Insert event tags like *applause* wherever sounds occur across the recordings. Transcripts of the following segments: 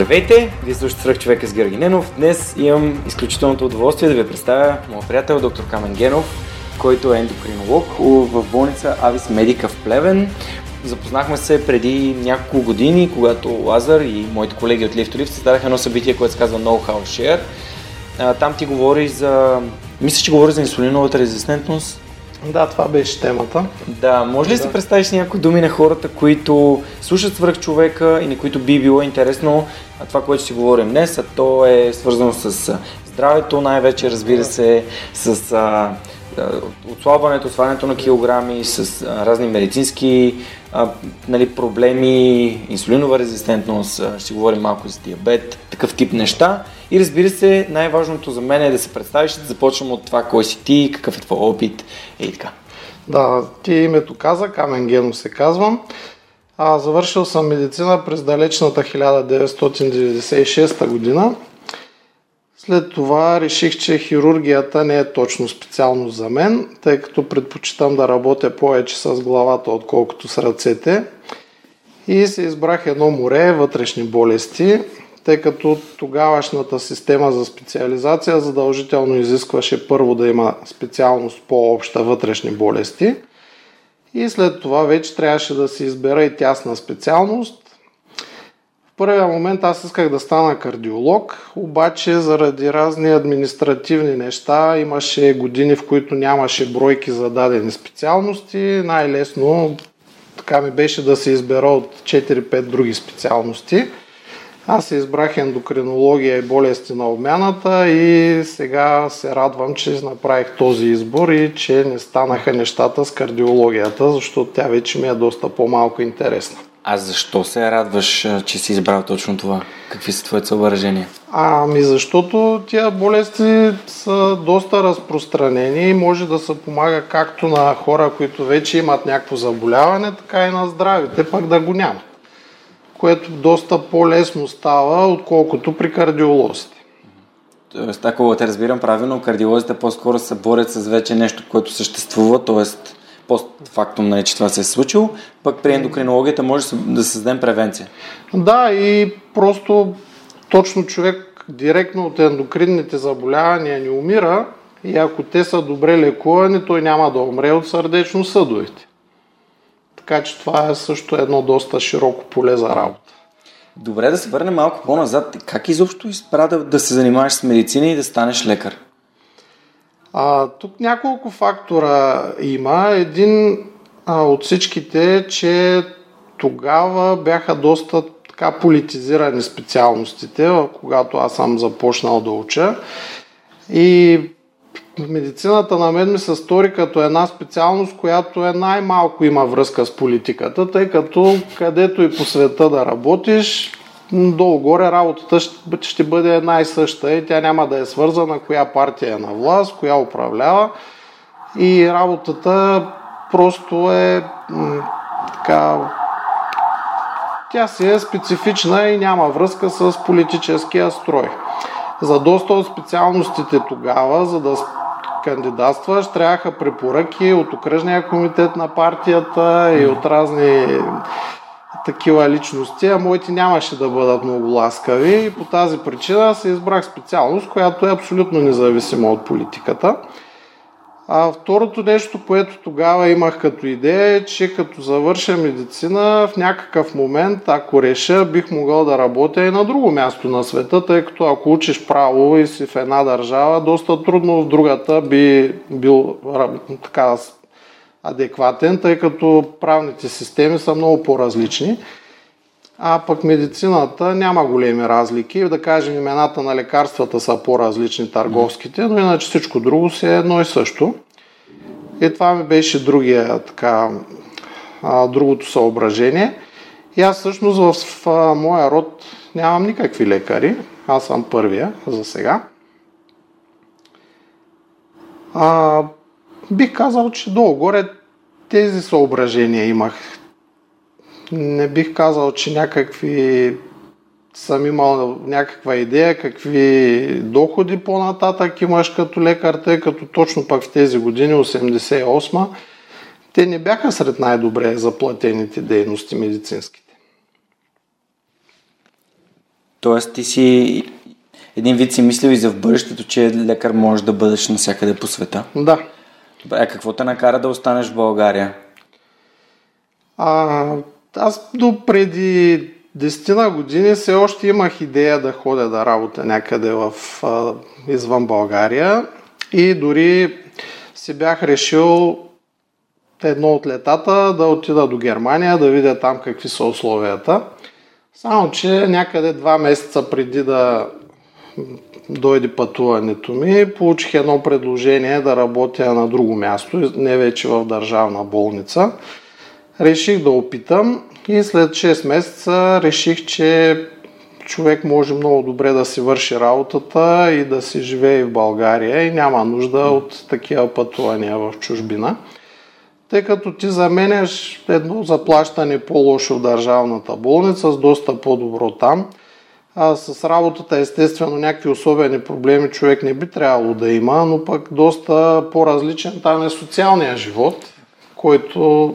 Здравейте! Вие слушате Сръх човека с Георги Ненов. Днес имам изключителното удоволствие да ви представя моят приятел доктор Камен Генов, който е ендокринолог в болница Авис Медика в Плевен. Запознахме се преди няколко години, когато Лазар и моите колеги от Lift създадаха едно събитие, което се казва Know How Share. Там ти говори за... Мисля, че говори за инсулиновата резистентност да, това беше темата. Да, може ли да се представиш някои думи на хората, които слушат свръх човека и на които би било интересно това, което си говорим днес, а то е свързано с здравето, най-вече разбира се, с а, отслабването, свалянето на килограми, с а, разни медицински а, нали, проблеми, инсулинова резистентност, а, ще говорим малко за диабет, такъв тип неща. И разбира се, най-важното за мен е да се представиш, да започвам от това, кой си ти, какъв е твой опит и така. Да, ти името каза, Камен Генов се казвам. А, завършил съм медицина през далечната 1996 година. След това реших, че хирургията не е точно специално за мен, тъй като предпочитам да работя повече с главата, отколкото с ръцете. И се избрах едно море вътрешни болести, тъй като тогавашната система за специализация задължително изискваше първо да има специалност по-обща вътрешни болести и след това вече трябваше да се избера и тясна специалност. Първия момент аз исках да стана кардиолог, обаче заради разни административни неща имаше години, в които нямаше бройки за дадени специалности. Най-лесно така ми беше да се избера от 4-5 други специалности – аз избрах ендокринология и болести на обмяната и сега се радвам, че направих този избор и че не станаха нещата с кардиологията, защото тя вече ми е доста по-малко интересна. А защо се радваш, че си избрал точно това? Какви са твоите съображения? Ами защото тия болести са доста разпространени и може да се помага както на хора, които вече имат някакво заболяване, така и на здравите, пък да го няма което доста по-лесно става, отколкото при кардиолозите. Тоест, ако те разбирам правилно, кардиолозите по-скоро се борят с вече нещо, което съществува, т.е. постфактум, нали, че това се е случило, пък при ендокринологията може да създадем превенция. Да, и просто точно човек директно от ендокринните заболявания не умира и ако те са добре лекувани, той няма да умре от сърдечно съдовете. Така че това е също едно доста широко поле за работа. Добре да се върнем малко по-назад. Как изобщо изпрада да се занимаваш с медицина и да станеш лекар? А, тук няколко фактора има. Един а, от всичките е, че тогава бяха доста така политизирани специалностите, когато аз съм започнал да уча. И медицината на мен ми се стори като една специалност, която е най-малко има връзка с политиката, тъй като където и по света да работиш, долу-горе работата ще бъде една и съща и тя няма да е свързана коя партия е на власт, коя управлява и работата просто е така тя си е специфична и няма връзка с политическия строй. За доста от специалностите тогава, за да кандидатстваш, трябваха препоръки от окръжния комитет на партията и от разни такива личности, а моите нямаше да бъдат много ласкави и по тази причина се избрах специалност, която е абсолютно независима от политиката. А второто нещо, което тогава имах като идея е, че като завърша медицина, в някакъв момент, ако реша, бих могъл да работя и на друго място на света, тъй като ако учиш право и си в една държава, доста трудно в другата би бил така адекватен, тъй като правните системи са много по-различни. А пък медицината няма големи разлики. Да кажем, имената на лекарствата са по-различни търговските, но иначе всичко друго си е едно и също. И това ми беше другия, така, другото съображение. И аз всъщност в, в моя род нямам никакви лекари. Аз съм първия за сега. А, бих казал, че долу-горе тези съображения имах. Не бих казал, че някакви съм имал някаква идея какви доходи по-нататък имаш като лекар, тъй като точно пък в тези години, 88 те не бяха сред най-добре заплатените дейности медицинските. Тоест ти си един вид си мислил и за в бъдещето, че лекар може да бъдеш навсякъде по света? Да. Добре, какво те накара да останеш в България? А, аз до преди десетина години все още имах идея да ходя да работя някъде в, а, извън България и дори си бях решил едно от летата да отида до Германия, да видя там какви са условията. Само, че някъде два месеца преди да дойде пътуването ми, получих едно предложение да работя на друго място, не вече в държавна болница. Реших да опитам и след 6 месеца реших, че човек може много добре да си върши работата и да си живее в България и няма нужда от такива пътувания в чужбина. Тъй като ти заменяш едно заплащане по-лошо в държавната болница с доста по-добро там. А с работата естествено някакви особени проблеми човек не би трябвало да има, но пък доста по-различен там е социалния живот, който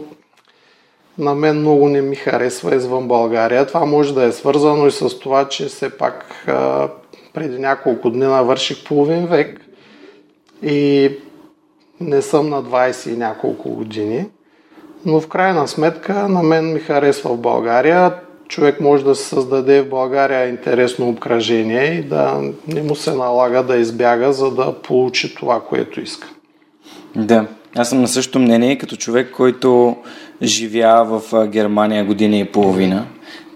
на мен много не ми харесва извън България. Това може да е свързано и с това, че все пак а, преди няколко дни навърших половин век и не съм на 20 и няколко години. Но в крайна сметка на мен ми харесва в България. Човек може да се създаде в България интересно обкръжение и да не му се налага да избяга, за да получи това, което иска. Да, аз съм на същото мнение като човек, който живя в Германия година и половина.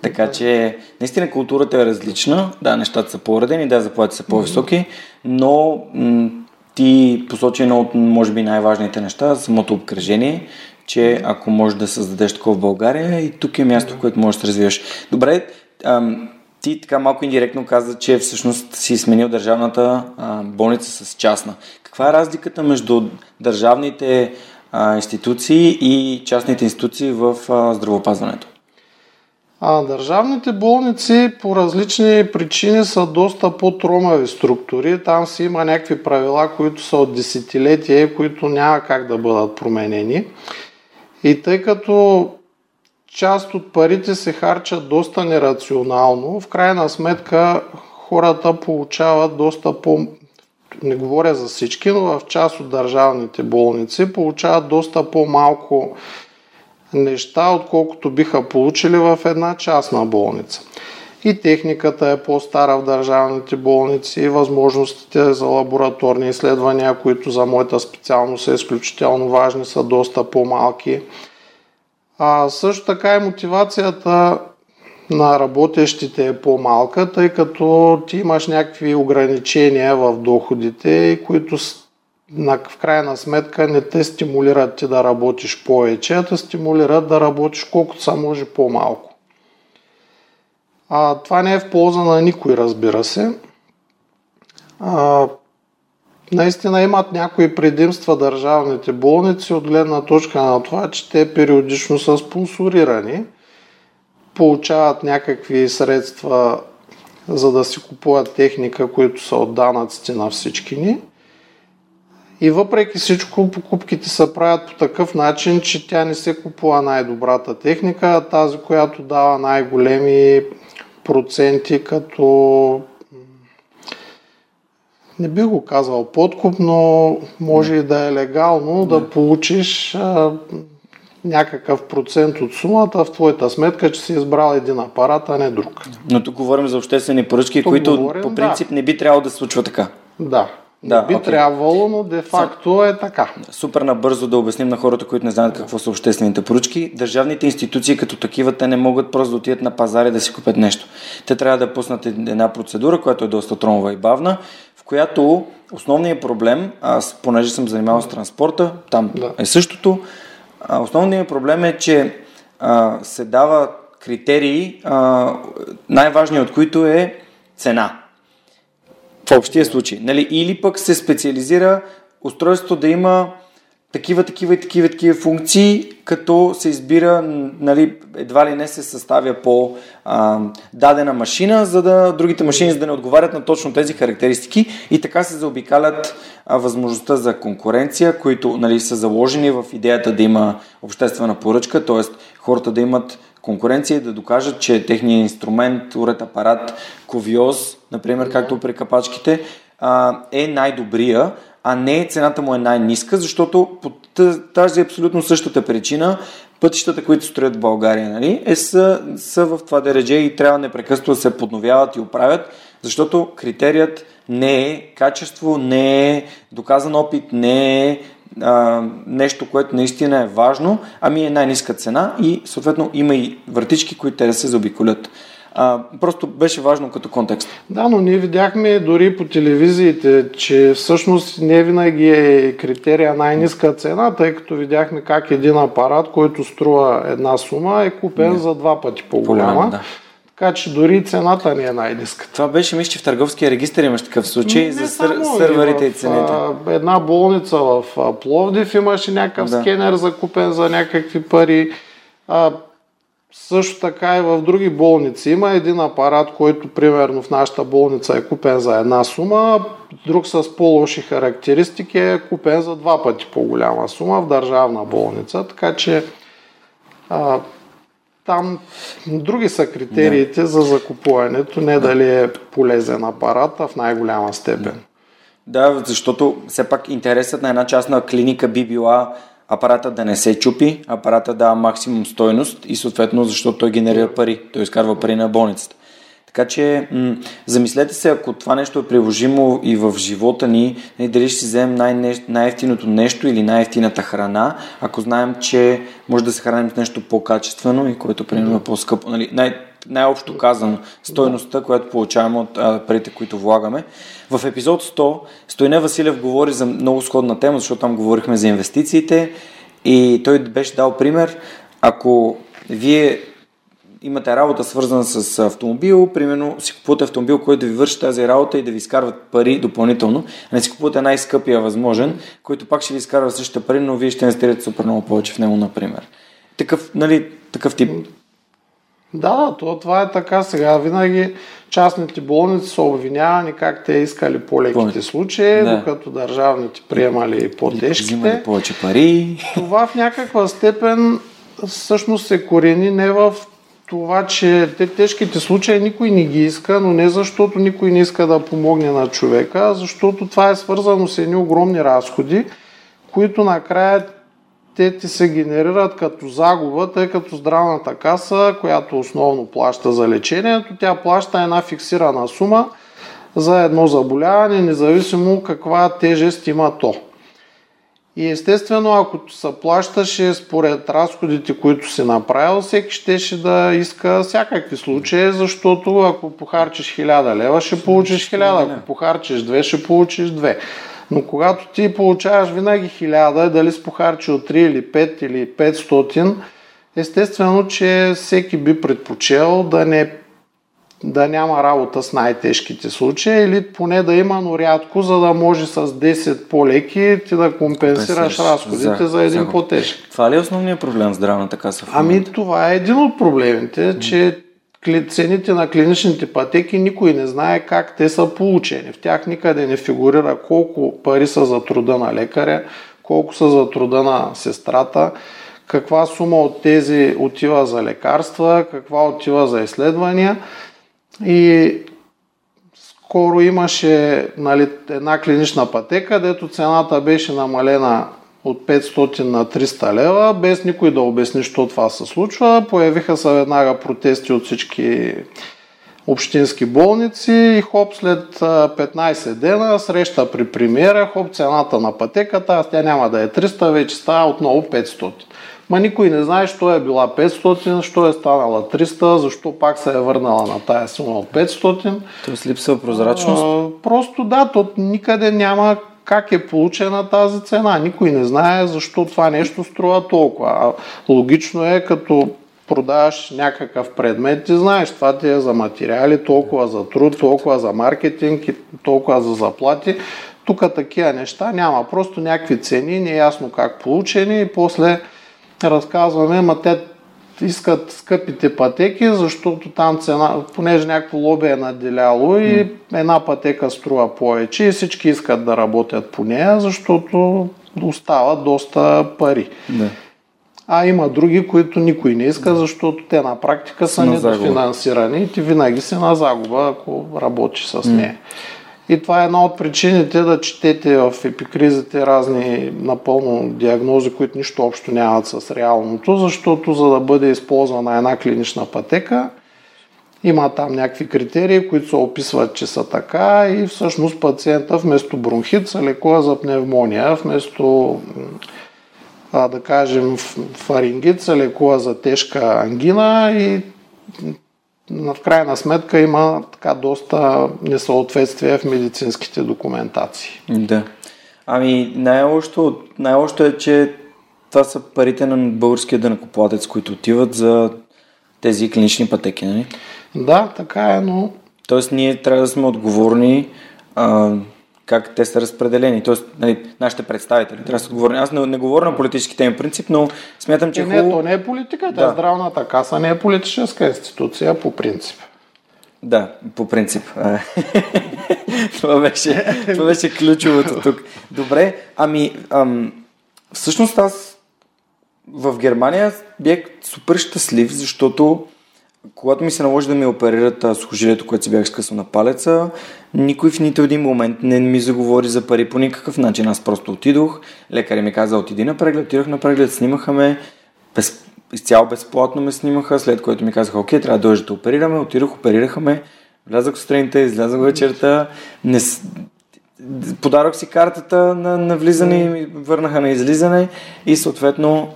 Така че, наистина културата е различна. Да, нещата са по-уредени, да, заплати са по-високи, но м- ти посочи едно от, може би, най-важните неща, самото обкръжение, че ако можеш да създадеш такова в България, и тук е място, в което можеш да се развиваш. Добре, ам, ти така малко индиректно каза, че всъщност си сменил държавната а, болница с частна. Каква е разликата между държавните а, институции и частните институции в а, здравеопазването? А държавните болници по различни причини са доста по-тромави структури. Там си има някакви правила, които са от десетилетия, които няма как да бъдат променени. И тъй като част от парите се харчат доста нерационално, в крайна сметка хората получават доста по... Не говоря за всички, но в част от държавните болници получават доста по-малко неща, отколкото биха получили в една частна болница. И техниката е по-стара в държавните болници, и възможностите за лабораторни изследвания, които за моята специалност са изключително важни, са доста по-малки. А също така и мотивацията на работещите е по-малка, тъй като ти имаш някакви ограничения в доходите, които в крайна сметка не те стимулират ти да работиш повече, а те стимулират да работиш колкото са може по-малко. А, това не е в полза на никой, разбира се. А, наистина имат някои предимства държавните болници от гледна точка на това, че те периодично са спонсорирани, получават някакви средства за да си купуват техника, които са от данъците на всички ни. И въпреки всичко, покупките се правят по такъв начин, че тя не се купува най-добрата техника, а тази, която дава най-големи проценти, като не би го казал подкуп, но може и да е легално да, да получиш а, някакъв процент от сумата в твоята сметка, че си избрал един апарат, а не друг. Но тук говорим за обществени поръчки, тук които говорим, по принцип да. не би трябвало да се случва така. Да. Да, би okay. трябвало, но де-факто е така. Супер набързо да обясним на хората, които не знаят какво са обществените поръчки. Държавните институции като такива, те не могат просто да отидат на пазари да си купят нещо. Те трябва да пуснат една процедура, която е доста тромова и бавна, в която основният проблем, аз понеже съм занимавал с транспорта, там да. е същото, основният проблем е, че а, се дава критерии, най-важният от които е цена. В общия случай. Нали? Или пък се специализира устройството да има такива, такива и такива, такива функции, като се избира, нали, едва ли не се съставя по а, дадена машина, за да другите машини за да не отговарят на точно тези характеристики и така се заобикалят а, възможността за конкуренция, които нали, са заложени в идеята да има обществена поръчка, т.е. хората да имат конкуренция и да докажат, че техният инструмент, уред, апарат, ковиоз, например, както при капачките, а, е най-добрия, а не цената му е най-ниска, защото по тази абсолютно същата причина пътищата, които строят в България, нали, е, са, са в това дередже и трябва непрекъснато да се подновяват и оправят, защото критерият не е качество, не е доказан опит, не е а, нещо, което наистина е важно, ами е най-ниска цена и съответно има и вратички, които те да се заобиколят. А, просто беше важно като контекст. Да, но ние видяхме дори по телевизиите, че всъщност не винаги е критерия най-ниска цена, тъй като видяхме как един апарат, който струва една сума, е купен не. за два пъти по-голяма. да. Така че дори цената не е най-ниска. Това беше, мисля, че в търговския регистр имаш такъв случай не за сър, сървърите и, в, и цените. Една болница в Пловдив имаше някакъв да. скенер закупен за някакви пари. А, също така и в други болници има един апарат, който примерно в нашата болница е купен за една сума, друг с по-лоши характеристики е купен за два пъти по-голяма сума в държавна болница, така че а, там други са критериите да. за закупуването, не дали е полезен апарат, а в най-голяма степен. Да, защото все пак интересът на една частна клиника би била апарата да не се чупи, апарата да максимум стойност и съответно защото той генерира пари, той изкарва пари на болницата. Така че м- замислете се, ако това нещо е приложимо и в живота ни, нали, дали ще си вземем най- най-ефтиното нещо или най-ефтината храна, ако знаем, че може да се храним с нещо по-качествено и което примерно е по-скъпо. Нали, най- най-общо казано, стойността, която получаваме от а, парите, които влагаме. В епизод 100 Стойне Василев говори за много сходна тема, защото там говорихме за инвестициите и той беше дал пример, ако вие имате работа свързана с автомобил, примерно си купувате автомобил, който да ви върши тази работа и да ви изкарват пари допълнително, а не си купувате най-скъпия възможен, който пак ще ви изкарва същите пари, но вие ще инвестирате супер много повече в него, например. Такъв, нали, такъв тип. Да, то, това е така. Сега винаги частните болници са обвинявани как те искали по-леките случаи, да. докато държавните приемали по-тежките. Взимали повече пари. Това в някаква степен всъщност се корени не в това, че те тежките случаи никой не ги иска, но не защото никой не иска да помогне на човека, а защото това е свързано с едни огромни разходи, които накрая те ти се генерират като загуба, тъй като здравната каса, която основно плаща за лечението, тя плаща една фиксирана сума за едно заболяване, независимо каква тежест има то. И естествено, ако се плащаше според разходите, които си направил, всеки щеше да иска всякакви случаи, защото ако похарчиш 1000 лева, ще получиш 1000, ако похарчиш 2, ще получиш 2. Но когато ти получаваш винаги 1000, дали си похарчил 3 или 5 или 500, естествено, че всеки би предпочел да не да няма работа с най-тежките случаи или поне да има, но рядко, за да може с 10 по-леки ти да компенсираш разходите за, за един за... по-тежък. Това ли е основният проблем в здравната каса? В ами това е един от проблемите, че цените на клиничните пътеки никой не знае как те са получени. В тях никъде не фигурира колко пари са за труда на лекаря, колко са за труда на сестрата, каква сума от тези отива за лекарства, каква отива за изследвания. И скоро имаше нали, една клинична пътека, дето цената беше намалена от 500 на 300 лева, без никой да обясни, що това се случва. Появиха се веднага протести от всички общински болници и хоп след 15 дена среща при премиера, хоп цената на пътеката, аз тя няма да е 300, вече става отново 500. Ма никой не знае, що е била 500, що е станала 300, защо пак се е върнала на тая сума от 500. Тоест липсва прозрачност? А, просто да, то никъде няма как е получена тази цена. Никой не знае защо това нещо струва толкова. А логично е, като продаваш някакъв предмет, ти знаеш, това ти е за материали, толкова за труд, толкова за маркетинг толкова за заплати. Тук такива неща няма, просто някакви цени, неясно как получени и после разказваме, ма те искат скъпите пътеки, защото там цена, понеже някакво лоби е наделяло и една пътека струва повече и всички искат да работят по нея, защото остават доста пари. Да. А има други, които никой не иска, защото те на практика са На недофинансирани и ти винаги си на загуба, ако работиш с нея. И това е една от причините да четете в епикризите разни напълно диагнози, които нищо общо нямат с реалното, защото за да бъде използвана една клинична пътека, има там някакви критерии, които се описват, че са така и всъщност пациента вместо бронхит се лекува за пневмония, вместо а, да кажем фарингит се лекува за тежка ангина и в крайна сметка има така доста несъответствие в медицинските документации. Да. Ами най-лошото, най-лошото е, че това са парите на българския дънакоплатец, които отиват за тези клинични пътеки, нали? Да, така е, но Тоест ние трябва да сме отговорни а, как те са разпределени. Тоест, нали, нашите представители трябва да са отговорни. Аз не, не говоря на политически теми принцип, но смятам, че е не, то хубаво... не е политика, Да. да. здравната каса не е политическа институция по принцип. Да, по принцип. *laughs* Това, беше, това беше ключовото тук. Добре, ами ам, всъщност аз в Германия бях супер щастлив, защото когато ми се наложи да ми оперират а, сухожилието, което си бях скъсал на палеца, никой в нито един момент не ми заговори за пари по никакъв начин. Аз просто отидох, лекаря ми каза, отиди на преглед, отидох на преглед, снимаха ме, без, изцяло безплатно ме снимаха, след което ми казаха, окей, трябва да дойдеш да оперираме, отидох, оперираха ме, влязах сутринта, излязах вечерта, не, подарох си картата на, на влизане и ми върнаха на излизане и съответно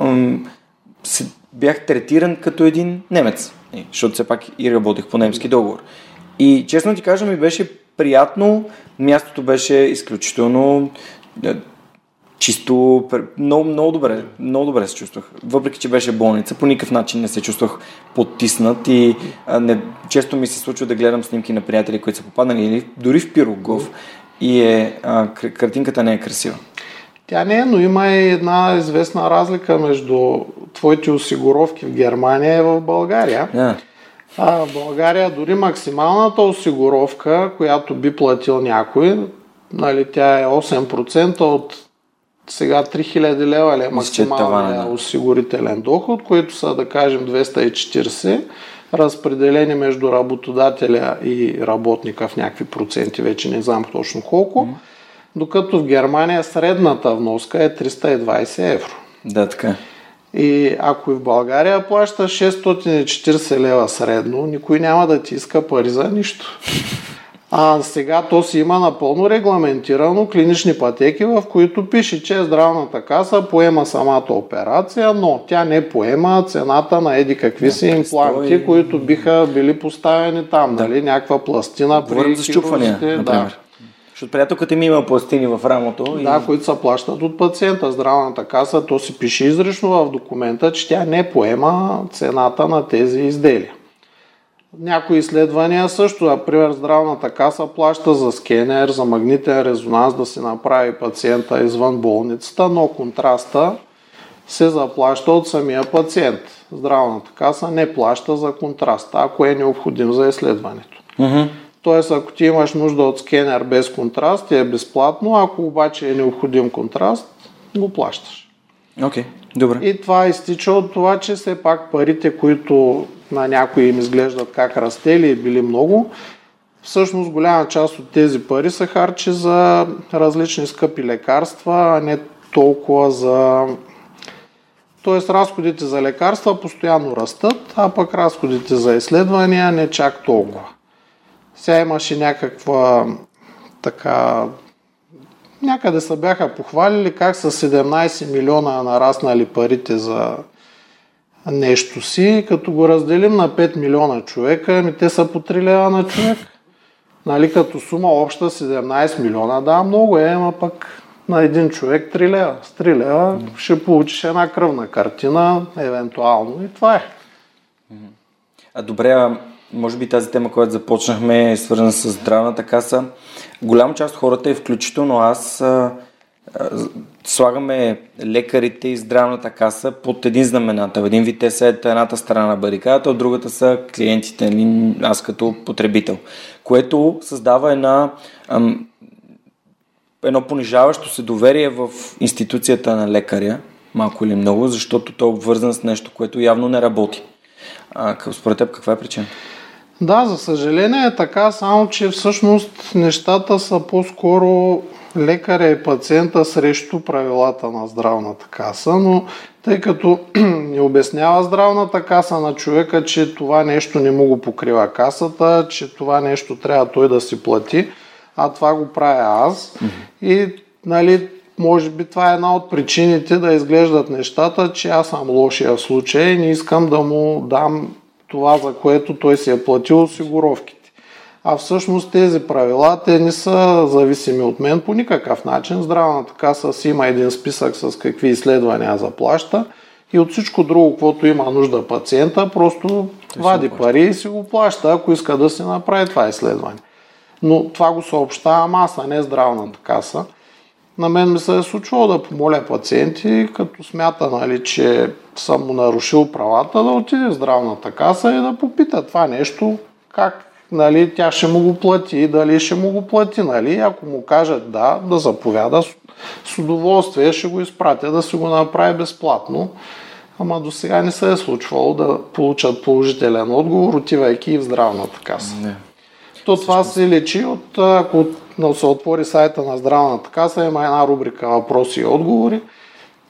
се, бях третиран като един немец, Е, защото все пак и работех по немски договор. И честно ти кажа, ми беше приятно, мястото беше изключително е, чисто, много, много добре, много добре се чувствах. Въпреки, че беше болница, по никакъв начин не се чувствах потиснат и не, често ми се случва да гледам снимки на приятели, които са попаднали дори в Пирогов и е, картинката не е красива. Тя не е, но има и една известна разлика между твоите осигуровки в Германия и в България. Да. А в България дори максималната осигуровка, която би платил някой, нали, тя е 8% от сега 3000 лева ли е е максималния осигурителен доход, които са да кажем 240, разпределени между работодателя и работника в някакви проценти, вече не знам точно колко, докато в Германия средната вноска е 320 евро. Да, така. И ако и в България плащаш 640 лева средно, никой няма да ти иска пари за нищо. А сега то си има напълно регламентирано клинични пътеки, в които пише, че здравната каса поема самата операция, но тя не поема цената на еди какви си импланти, които биха били поставени там, нали, някаква пластина Говорим при за хирурзите, например. Защото приятелката ми има пластини в рамото. И... да, които се плащат от пациента. Здравната каса, то си пише изрично в документа, че тя не поема цената на тези изделия. Някои изследвания също, например, здравната каса плаща за скенер, за магнитен резонанс да се направи пациента извън болницата, но контраста се заплаща от самия пациент. Здравната каса не плаща за контраста, ако е необходим за изследването. Мгм. Тоест, ако ти имаш нужда от скенер без контраст, ти е безплатно, ако обаче е необходим контраст, го плащаш. Окей, добре. И това изтича от това, че все пак парите, които на някои им изглеждат как растели и били много, всъщност голяма част от тези пари се харчи за различни скъпи лекарства, а не толкова за... Тоест разходите за лекарства постоянно растат, а пък разходите за изследвания не чак толкова. Сега имаше някаква така някъде се бяха похвалили как с 17 милиона нараснали парите за нещо си, като го разделим на 5 милиона човека, ами те са по 3 лева на човек. Нали, като сума обща 17 милиона, да, много е, ама пък на един човек 3 лева. С 3 лева ще получиш една кръвна картина, евентуално, и това е. А добре, може би тази тема, която започнахме е свързана с здравната каса. Голяма част от хората и включително аз слагаме лекарите и здравната каса под един знаменател. Един вид те са едната страна на барикадата, от другата са клиентите, аз като потребител. Което създава една едно понижаващо се доверие в институцията на лекаря, малко или много, защото той е обвързан с нещо, което явно не работи. А, според теб каква е причина? Да, за съжаление е така, само че всъщност нещата са по-скоро лекаря и пациента срещу правилата на здравната каса, но тъй като *clears throat* ни обяснява здравната каса на човека, че това нещо не му го покрива касата, че това нещо трябва той да си плати, а това го правя аз. И нали, може би това е една от причините да изглеждат нещата, че аз съм лошия в случай и не искам да му дам това, за което той си е платил осигуровките. А всъщност тези правила, те не са зависими от мен по никакъв начин. Здравната каса си има един списък с какви изследвания заплаща и от всичко друго, което има нужда пациента, просто Той вади пари и си го плаща, ако иска да си направи това изследване. Но това го съобщавам аз, а не здравната каса. На мен ми се е случвало да помоля пациенти, като смята, нали, че съм му нарушил правата, да отиде в здравната каса и да попита това нещо, как нали, тя ще му го плати, дали ще му го плати. Нали. Ако му кажат да, да заповяда, с удоволствие ще го изпратя да си го направи безплатно. Ама до сега не се е случвало да получат положителен отговор, отивайки в здравната каса. Не. То това се лечи от, ако се отвори сайта на здравната каса, има една рубрика въпроси и отговори.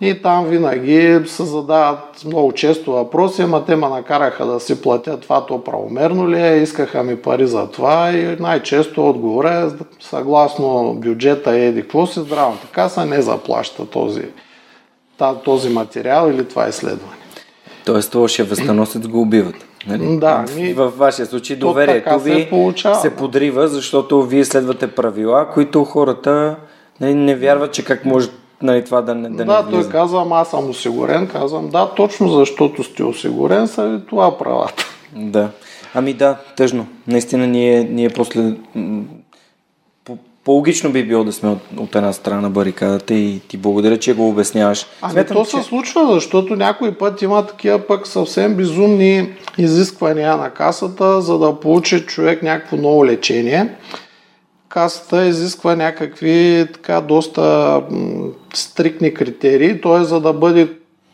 И там винаги се задават много често въпроси, ама те ме накараха да си платят това, то правомерно ли е, искаха ми пари за това и най-често отговор е съгласно бюджета еди какво си, здравната каса не заплаща този, този материал или това изследване. Тоест, лошия възстаносец го убиват. Нали? Да, ми, в вашия случай доверието ви се, се подрива, защото вие следвате правила, които хората нали, не вярват, че как може нали, това да не Да, да той казва, аз съм осигурен. Казвам, да, точно защото сте осигурен, са ви това правата. Да. Ами да, тъжно. Наистина ние, ние после по-логично би било да сме от, от една страна на барикадата и ти благодаря, че го обясняваш. Ами Сметам, то се че... случва, защото някой път има такива пък съвсем безумни изисквания на касата, за да получи човек някакво ново лечение. Касата изисква някакви така доста м- стрикни критерии, т.е. за да бъде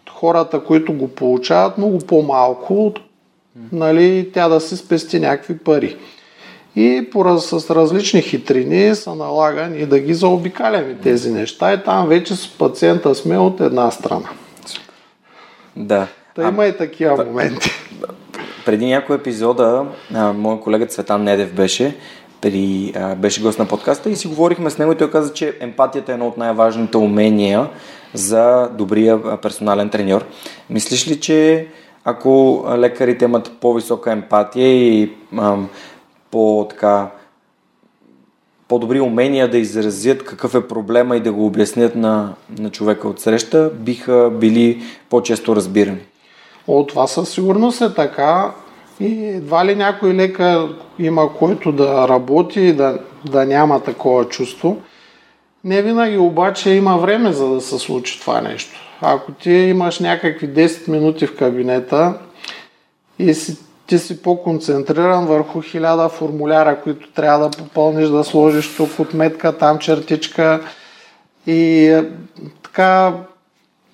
хората, които го получават, много по-малко, нали, тя да си спести някакви пари и с различни хитрини са налагани да ги заобикаляме тези неща и там вече с пациента сме от една страна. Да. Та има а, и такива моменти. Преди някой епизода, а, моят колега Цветан Недев беше, при, а, беше гост на подкаста и си говорихме с него и той каза, че емпатията е едно от най-важните умения за добрия персонален треньор. Мислиш ли, че ако лекарите имат по-висока емпатия и ам, по-така по-добри умения да изразят какъв е проблема и да го обяснят на, на човека от среща, биха били по-често разбирани. О, това със сигурност е така. И едва ли някой лекар има който да работи и да, да няма такова чувство. Не винаги обаче има време за да се случи това нещо. Ако ти имаш някакви 10 минути в кабинета и си ти си по-концентриран върху хиляда формуляра, които трябва да попълниш, да сложиш тук отметка, там чертичка и е, така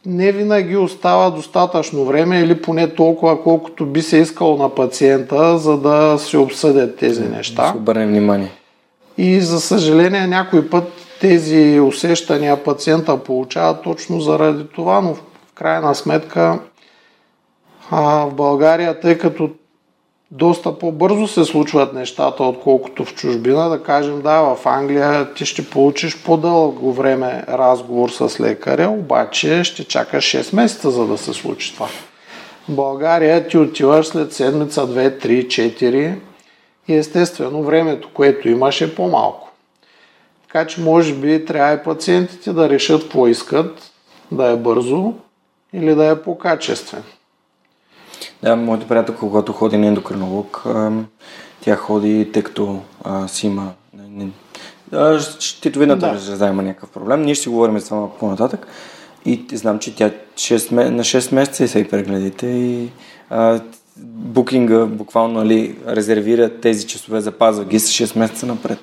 не винаги остава достатъчно време или поне толкова, колкото би се искал на пациента, за да се обсъдят тези неща. Да се обърне внимание. И за съжаление някой път тези усещания пациента получава точно заради това, но в крайна сметка а, в България, тъй като доста по-бързо се случват нещата, отколкото в чужбина. Да кажем, да, в Англия ти ще получиш по-дълго време разговор с лекаря, обаче ще чакаш 6 месеца, за да се случи това. В България ти отиваш след седмица, 2, 3, 4 и естествено времето, което имаш е по-малко. Така че може би трябва и пациентите да решат какво искат, да е бързо или да е по-качествено. Да, моята приятелка, когато ходи на ендокринолог, тя ходи, тъй като а, си има щитовидната да. жлеза има някакъв проблем. Ние ще си говорим за това малко по-нататък. И знам, че тя 6, на 6 месеца са и прегледите и а, букинга буквално нали, резервира тези часове, запазва ги с 6 месеца напред.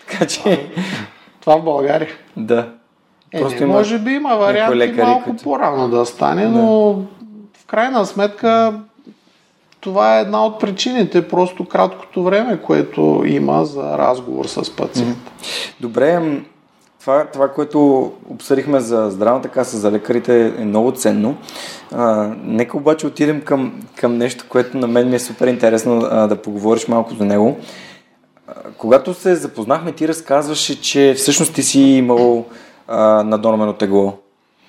Така че... Това в България? Да. Е, Просто не, има може би има варианти лекари, малко които... по-рано да стане, да. но крайна сметка това е една от причините, просто краткото време, което има за разговор с пациента. Добре, това, това, което обсъдихме за здравната каса, за лекарите е много ценно. А, нека обаче отидем към, към нещо, което на мен ми е супер интересно а, да поговориш малко за него. А, когато се запознахме, ти разказваше, че всъщност ти си имал а, наднормено тегло.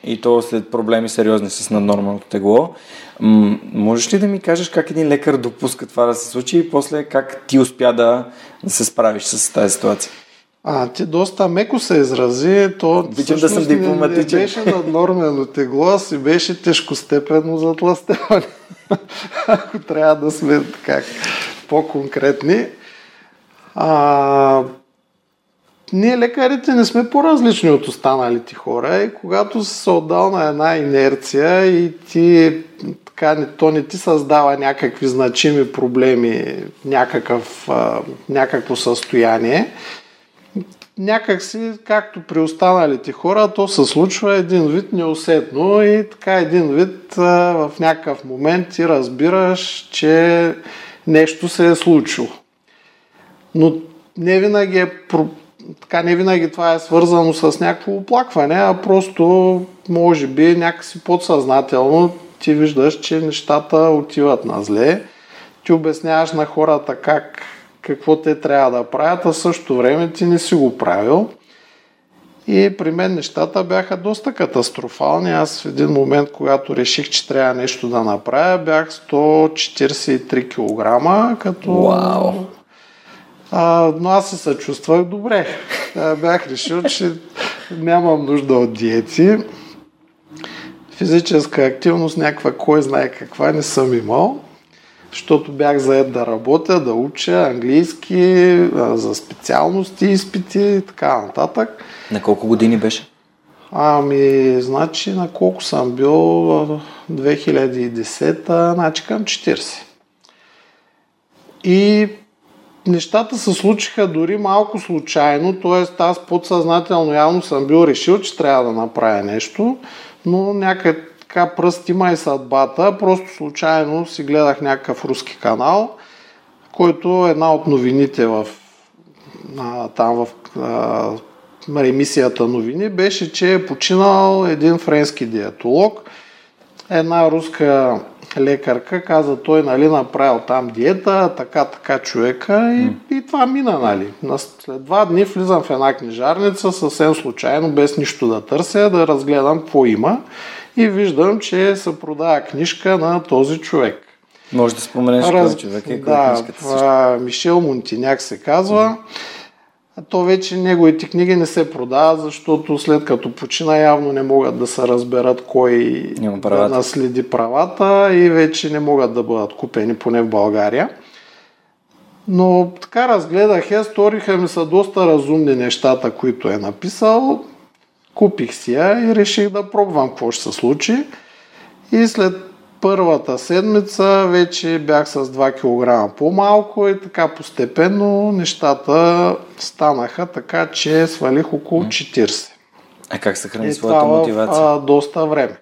И то след проблеми сериозни с наднормалното тегло. М- можеш ли да ми кажеш как един лекар допуска това да се случи и после как ти успя да, да се справиш с тази ситуация? А, ти доста меко се изрази, то Обичам да съм дипломатичен. Не, не беше наднормено тегло, а си беше тежкостепенно затластяване. *laughs* Ако трябва да сме така по-конкретни. А, ние лекарите не сме по-различни от останалите хора и когато се отдал на една инерция и ти така, то не ти създава някакви значими проблеми, някакъв, някакво състояние, някак си, както при останалите хора, то се случва един вид неусетно и така един вид в някакъв момент ти разбираш, че нещо се е случило. Но не винаги е така не винаги това е свързано с някакво оплакване, а просто може би някакси подсъзнателно ти виждаш, че нещата отиват на зле. Ти обясняваш на хората как, какво те трябва да правят, а също време ти не си го правил. И при мен нещата бяха доста катастрофални. Аз в един момент, когато реших, че трябва нещо да направя, бях 143 кг, като Wow. А, но аз се съчувствах добре. А, бях решил, че нямам нужда от диети. Физическа активност, някаква кой знае каква, не съм имал, защото бях заед да работя, да уча английски, за специалности, изпити и така нататък. На колко години беше? Ами, значи на колко съм бил 2010, значи към 40. И нещата се случиха дори малко случайно, т.е. аз подсъзнателно явно съм бил решил, че трябва да направя нещо, но някъде така пръст има и съдбата. Просто случайно си гледах някакъв руски канал, който е една от новините в, а, там в а, емисията новини беше, че е починал един френски диетолог, една руска лекарка, каза той, нали, направил там диета, така, така човека и, и това мина, нали. След два дни влизам в една книжарница, съвсем случайно, без нищо да търся, да разгледам какво има и виждам, че се продава книжка на този човек. Може да споменеш Раз... кой човек е, да, книжката Мишел Монтиняк се казва. Mm. То вече неговите книги не се продават, защото след като почина явно не могат да се разберат кой да наследи правата и вече не могат да бъдат купени, поне в България. Но така разгледах я, сториха ми са доста разумни нещата, които е написал. Купих си я и реших да пробвам какво ще се случи. И след първата седмица вече бях с 2 кг по-малко и така постепенно нещата станаха така, че свалих около 40. А как се храни своята мотивация? А, доста време.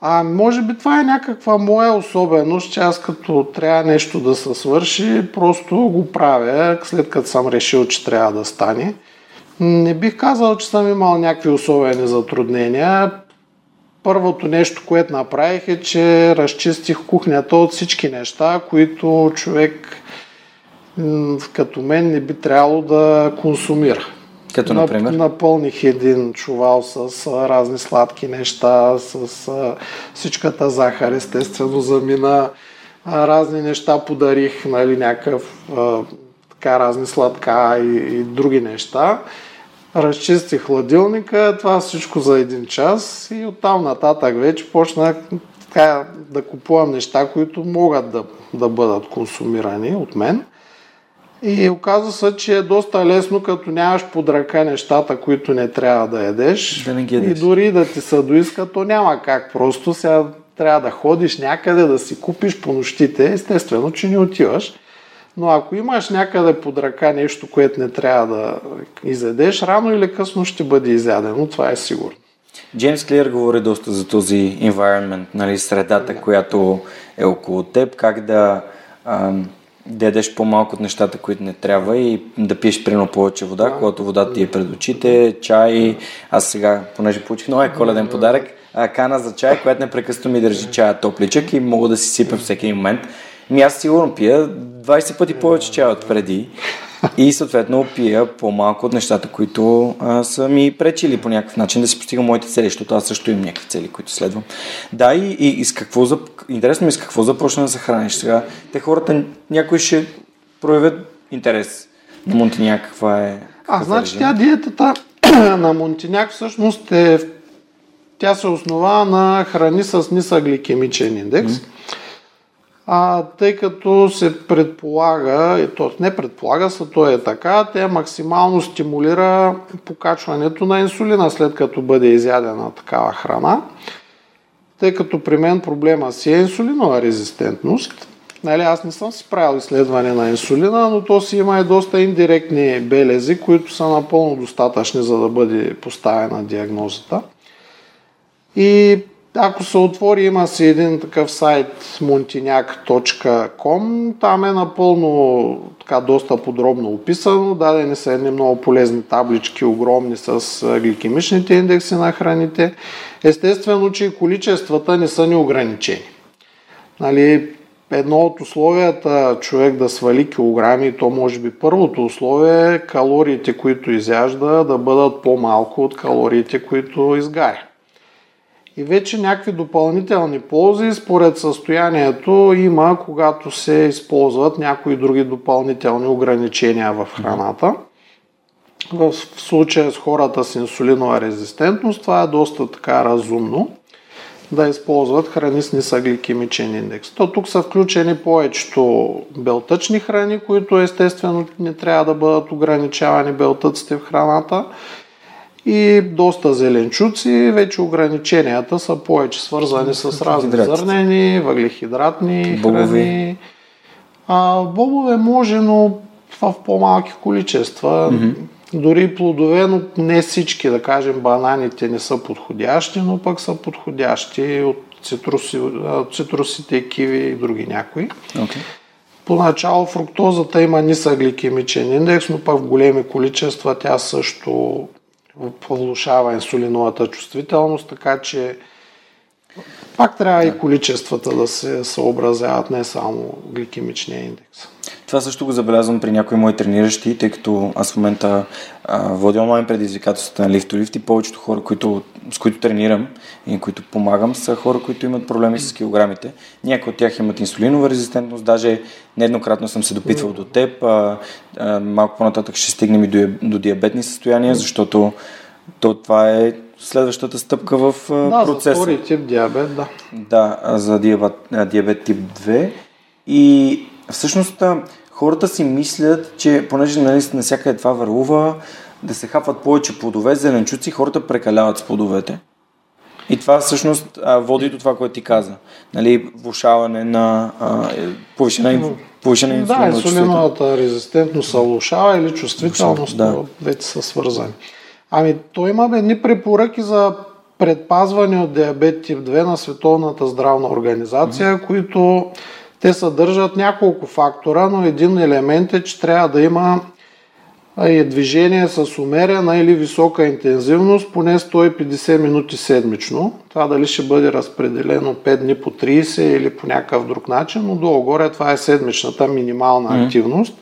А може би това е някаква моя особеност, че аз като трябва нещо да се свърши, просто го правя, след като съм решил, че трябва да стане. Не бих казал, че съм имал някакви особени затруднения първото нещо, което направих е, че разчистих кухнята от всички неща, които човек като мен не би трябвало да консумира. Като например? Напълних един чувал с разни сладки неща, с всичката захар, естествено замина, разни неща подарих, нали, някакъв така разни сладка и, и други неща разчистих хладилника, това всичко за един час и оттам нататък вече почнах така, да купувам неща, които могат да, да бъдат консумирани от мен. И оказва се, че е доста лесно, като нямаш под ръка нещата, които не трябва да ядеш. Да не ги и ядеш. дори да ти се доиска, то няма как. Просто сега трябва да ходиш някъде, да си купиш по нощите. Естествено, че не отиваш. Но ако имаш някъде под ръка нещо, което не трябва да изядеш, рано или късно ще бъде изядено, това е сигурно. Джеймс Клир говори доста за този environment, нали, средата, която е около теб, как да, ам, да ядеш по-малко от нещата, които не трябва и да пиеш примерно повече вода, когато водата ти е пред очите, чай. Аз сега, понеже получих новия коледен подарък, кана за чай, която непрекъснато ми държи чая топличък и мога да си сипя всеки момент. Ми аз сигурно пия 20 пъти повече чай от преди и съответно пия по-малко от нещата, които а, са ми пречили по някакъв начин да си постигам моите цели, защото аз също имам някакви цели, които следвам. Да, и, и, и с какво, зап... интересно ми е с какво започна да се храниш сега. Те хората, някои ще проявят интерес на Монтиняк, каква е... А, какъв е значи тя диетата *clears throat* на Монтиняк всъщност е, тя се основа на храни с нисък гликемичен индекс. А, тъй като се предполага, то не предполага, са то е така, тя максимално стимулира покачването на инсулина след като бъде изядена такава храна. Тъй като при мен проблема си е инсулинова резистентност. Нали, аз не съм си правил изследване на инсулина, но то си има и доста индиректни белези, които са напълно достатъчни, за да бъде поставена диагнозата. И ако се отвори, има си един такъв сайт montignac.com, там е напълно така доста подробно описано, дадени са едни много полезни таблички, огромни с гликемичните индекси на храните. Естествено, че и количествата не са неограничени. Нали, едно от условията човек да свали килограми, то може би първото условие е калориите, които изяжда, да бъдат по-малко от калориите, които изгаря. И вече някакви допълнителни ползи според състоянието има, когато се използват някои други допълнителни ограничения в храната. В случая с хората с инсулинова резистентност това е доста така разумно да използват храни с нисък гликемичен индекс. То тук са включени повечето белтъчни храни, които естествено не трябва да бъдат ограничавани белтъците в храната и доста зеленчуци. Вече ограниченията са повече свързани с разни зърнени, въглехидратни Бобови. храни. А, бобове може, но в по-малки количества. Mm-hmm. Дори плодове, но не всички, да кажем, бананите не са подходящи, но пък са подходящи от цитруси, цитрусите, киви и други някои. Okay. Поначало фруктозата има нисък гликемичен индекс, но пък в големи количества тя също влушава инсулиновата чувствителност, така че пак трябва и количествата да се съобразяват, не само гликемичния индекс. Това също го забелязвам при някои мои трениращи, тъй като аз в момента а, водя онлайн предизвикателствата на to Lift и повечето хора, които, с които тренирам и които помагам, са хора, които имат проблеми с килограмите. Някои от тях имат инсулинова резистентност, даже нееднократно съм се допитвал до теб, а, а, малко по-нататък ще стигнем и до, до диабетни състояния, защото то, това е следващата стъпка в Да, за процеса. втори тип диабет, да. Да, за диабет, диабет тип 2. И всъщност хората си мислят, че понеже нали, навсякъде това върлува, да се хапват повече плодове, зеленчуци, хората прекаляват с плодовете. И това всъщност води до това, което ти каза. Нали, влушаване на а, е, повишена, повишена Да, инсулинова чувствителност. инсулиновата резистентност се влушава или чувствителност, Да. да. вече са свързани. Ами, то има едни препоръки за предпазване от диабет тип 2 на Световната здравна организация, mm-hmm. които те съдържат няколко фактора, но един елемент е, че трябва да има и движение с умерена или висока интензивност, поне 150 минути седмично. Това дали ще бъде разпределено 5 дни по 30 или по някакъв друг начин, но долу-горе това е седмичната минимална Мгм. активност.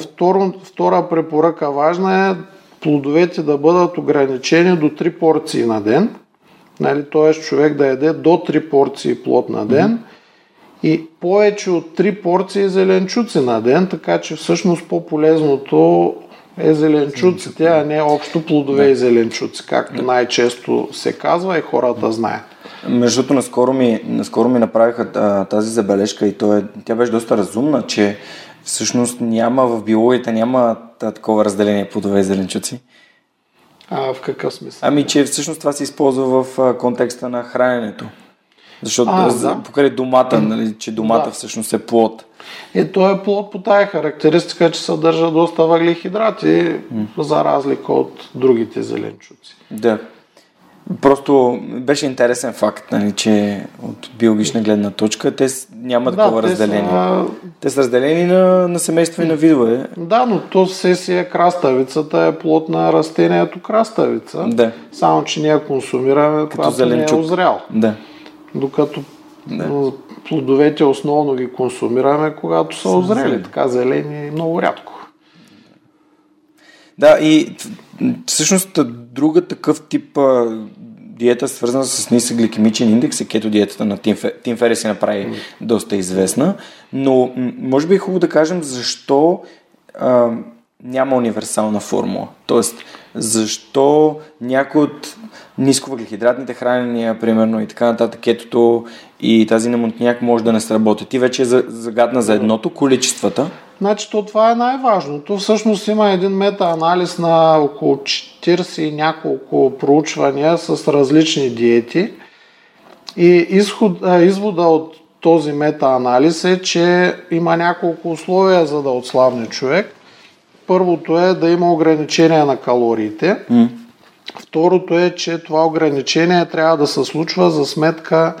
Второ, втора препоръка важна е плодовете да бъдат ограничени до 3 порции на ден. Нали, т.е. човек да яде до 3 порции плод на ден и повече от 3 порции зеленчуци на ден, така че всъщност по-полезното е зеленчуците, а не общо плодове и зеленчуци, както най-често се казва и хората знаят. Между другото, наскоро ми, наскоро ми направиха а, тази забележка и то е, тя беше доста разумна, че всъщност няма в биологията няма такова разделение плодове и зеленчуци. А в какъв смисъл? Ами, че всъщност това се използва в контекста на храненето. Защото А, да. покрай домата, нали, че домата Да. всъщност е плод. Е, той е плод по тая характеристика, че съдържа доста въглехидрати, за разлика от другите зеленчуци. Да. Просто беше интересен факт, нали, че от биологична гледна точка те няма такова те разделение. Са, Те са разделени на, на семейства и на видове. да, но то се си е краставицата, е плод на растението краставица. Да. Само, че ние консумираме, когато не е зеленчук. озрял. Да. Докато м, плодовете основно ги консумираме, когато са озрели. Така зелени много рядко. Да, и всъщност друга такъв тип а, диета, свързана с нисък гликемичен индекс, е кето диетата на Тим, Фе, Тим Фери се направи доста известна. Но може би е хубаво да кажем защо а, няма универсална формула. Тоест, защо някои от нисковъглехидратните хранения, примерно и така нататък, кетото и тази на Монтняк може да не сработи. Ти вече е за- загадна за едното, количествата. Значи, то това е най-важното. Всъщност има един мета-анализ на около 40 и няколко проучвания с различни диети. И изход, а, извода от този мета-анализ е, че има няколко условия за да отслабне човек. Първото е да има ограничение на калориите. Второто е, че това ограничение трябва да се случва за сметка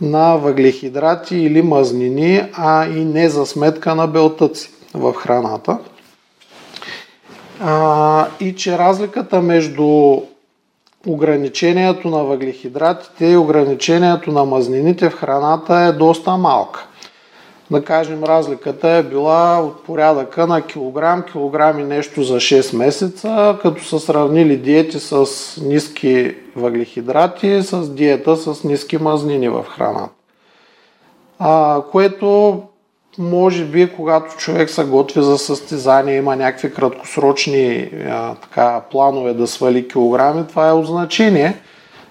на въглехидрати или мазнини, а и не за сметка на белтъци в храната. А, и че разликата между ограничението на въглехидратите и ограничението на мазнините в храната е доста малка. Да кажем, разликата е била от порядъка на килограм, килограм и нещо за 6 месеца, като са сравнили диети с ниски въглехидрати с диета с ниски мазнини в храната. А, което може би, когато човек се готви за състезание, има някакви краткосрочни а, така, планове да свали килограми, това е от значение.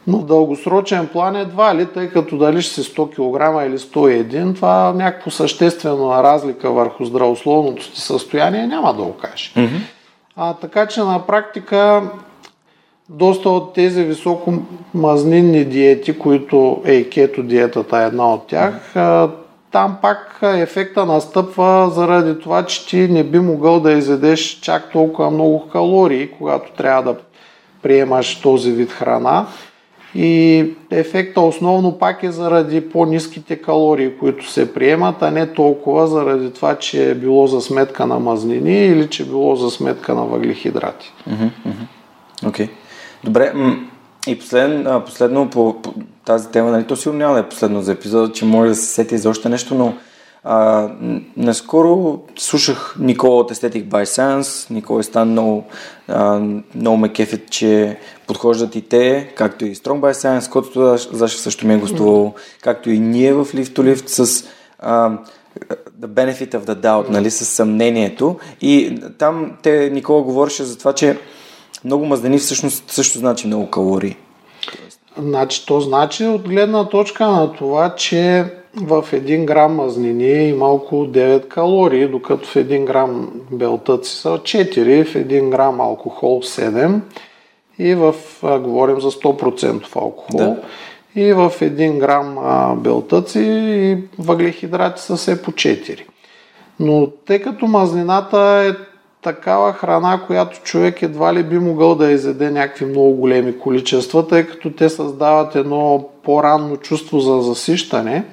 Но в дългосрочен план едва ли, тъй като дали ще си 100 кг или 101, това някакво съществено разлика върху здравословното ти състояние няма да окаже. Mm-hmm. А, така че на практика доста от тези високомазнинни диети, които е кето диетата е една от тях, там пак ефекта настъпва заради това, че ти не би могъл да изедеш чак толкова много калории, когато трябва да приемаш този вид храна. И ефекта основно пак е заради по-низките калории, които се приемат, а не толкова заради това, че е било за сметка на мазнини или че е било за сметка на въглехидрати. Окей. Okay. Добре. И послед, последно по, по тази тема, нали, то сигурно няма да е последно за епизода, че може да се сети за още нещо, но а, наскоро слушах Никола от Aesthetic by Science. Никола е стан много, а, много ме кефят, че подхождат и те, както и Strong by Science, който също ми е гостувал, както и ние в Lift to Lift с а, the benefit of the doubt, нали, с съмнението. И там те, Никола говореше за това, че много мазнини всъщност също значи много калории. Значи, то значи от гледна точка на това, че в 1 грам мазнини има около 9 калории, докато в 1 грам белтъци са 4, в 1 грам алкохол 7 и в, а, говорим за 100% алкохол. Да. И в 1 грам а, белтъци и въглехидрати са все по 4. Но тъй като мазнината е такава храна, която човек едва ли би могъл да изеде някакви много големи количества, тъй като те създават едно по-ранно чувство за засищане,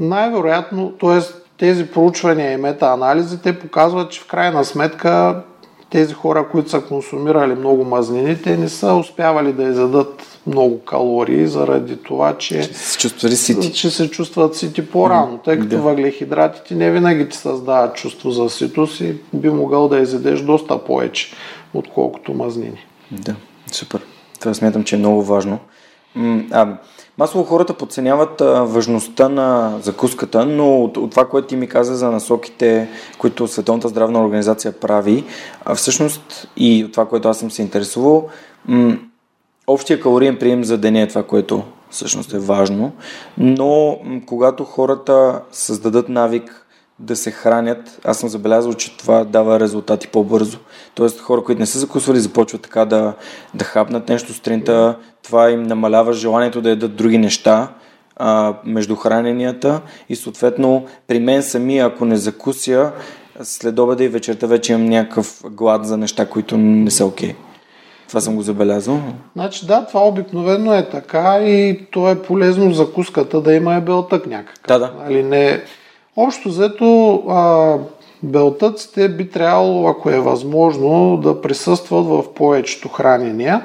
най-вероятно, т.е. тези проучвания и метаанализи, те показват, че в крайна сметка тези хора, които са консумирали много мазнини, те не са успявали да изядат много калории, заради това, че Се чувствали сити. че се чувстват сити по-рано, тъй като Да. въглехидратите не винаги ти създават чувство за ситост и би могъл да изедеш доста повече, отколкото мазнини. Да, супер. Това смятам, че е много важно. А, масово хората подценяват важността на закуската, но от, от това, което ти ми каза за насоките, които Световната здравна организация прави, а всъщност и от това, което аз съм се интересувал, м, общия калориен прием за деня е това, което всъщност е важно, но когато хората създадат навик да се хранят, аз съм забелязал, че това дава резултати по-бързо. Тоест хора, които не са закусвали, започват така да, да хапнат нещо сутринта, това им намалява желанието да ядат други неща а, между храненията и съответно при мен сами, ако не закуся, след обеда и вечерта вече имам някакъв глад за неща, които не са окей. Okay. Това съм го забелязал. Значи да, това обикновено е така и то е полезно закуската да има е белтък някакъв. Да, да. Нали, не... Общо взето а, белтъците би трябвало, ако е възможно, да присъстват в повечето хранения.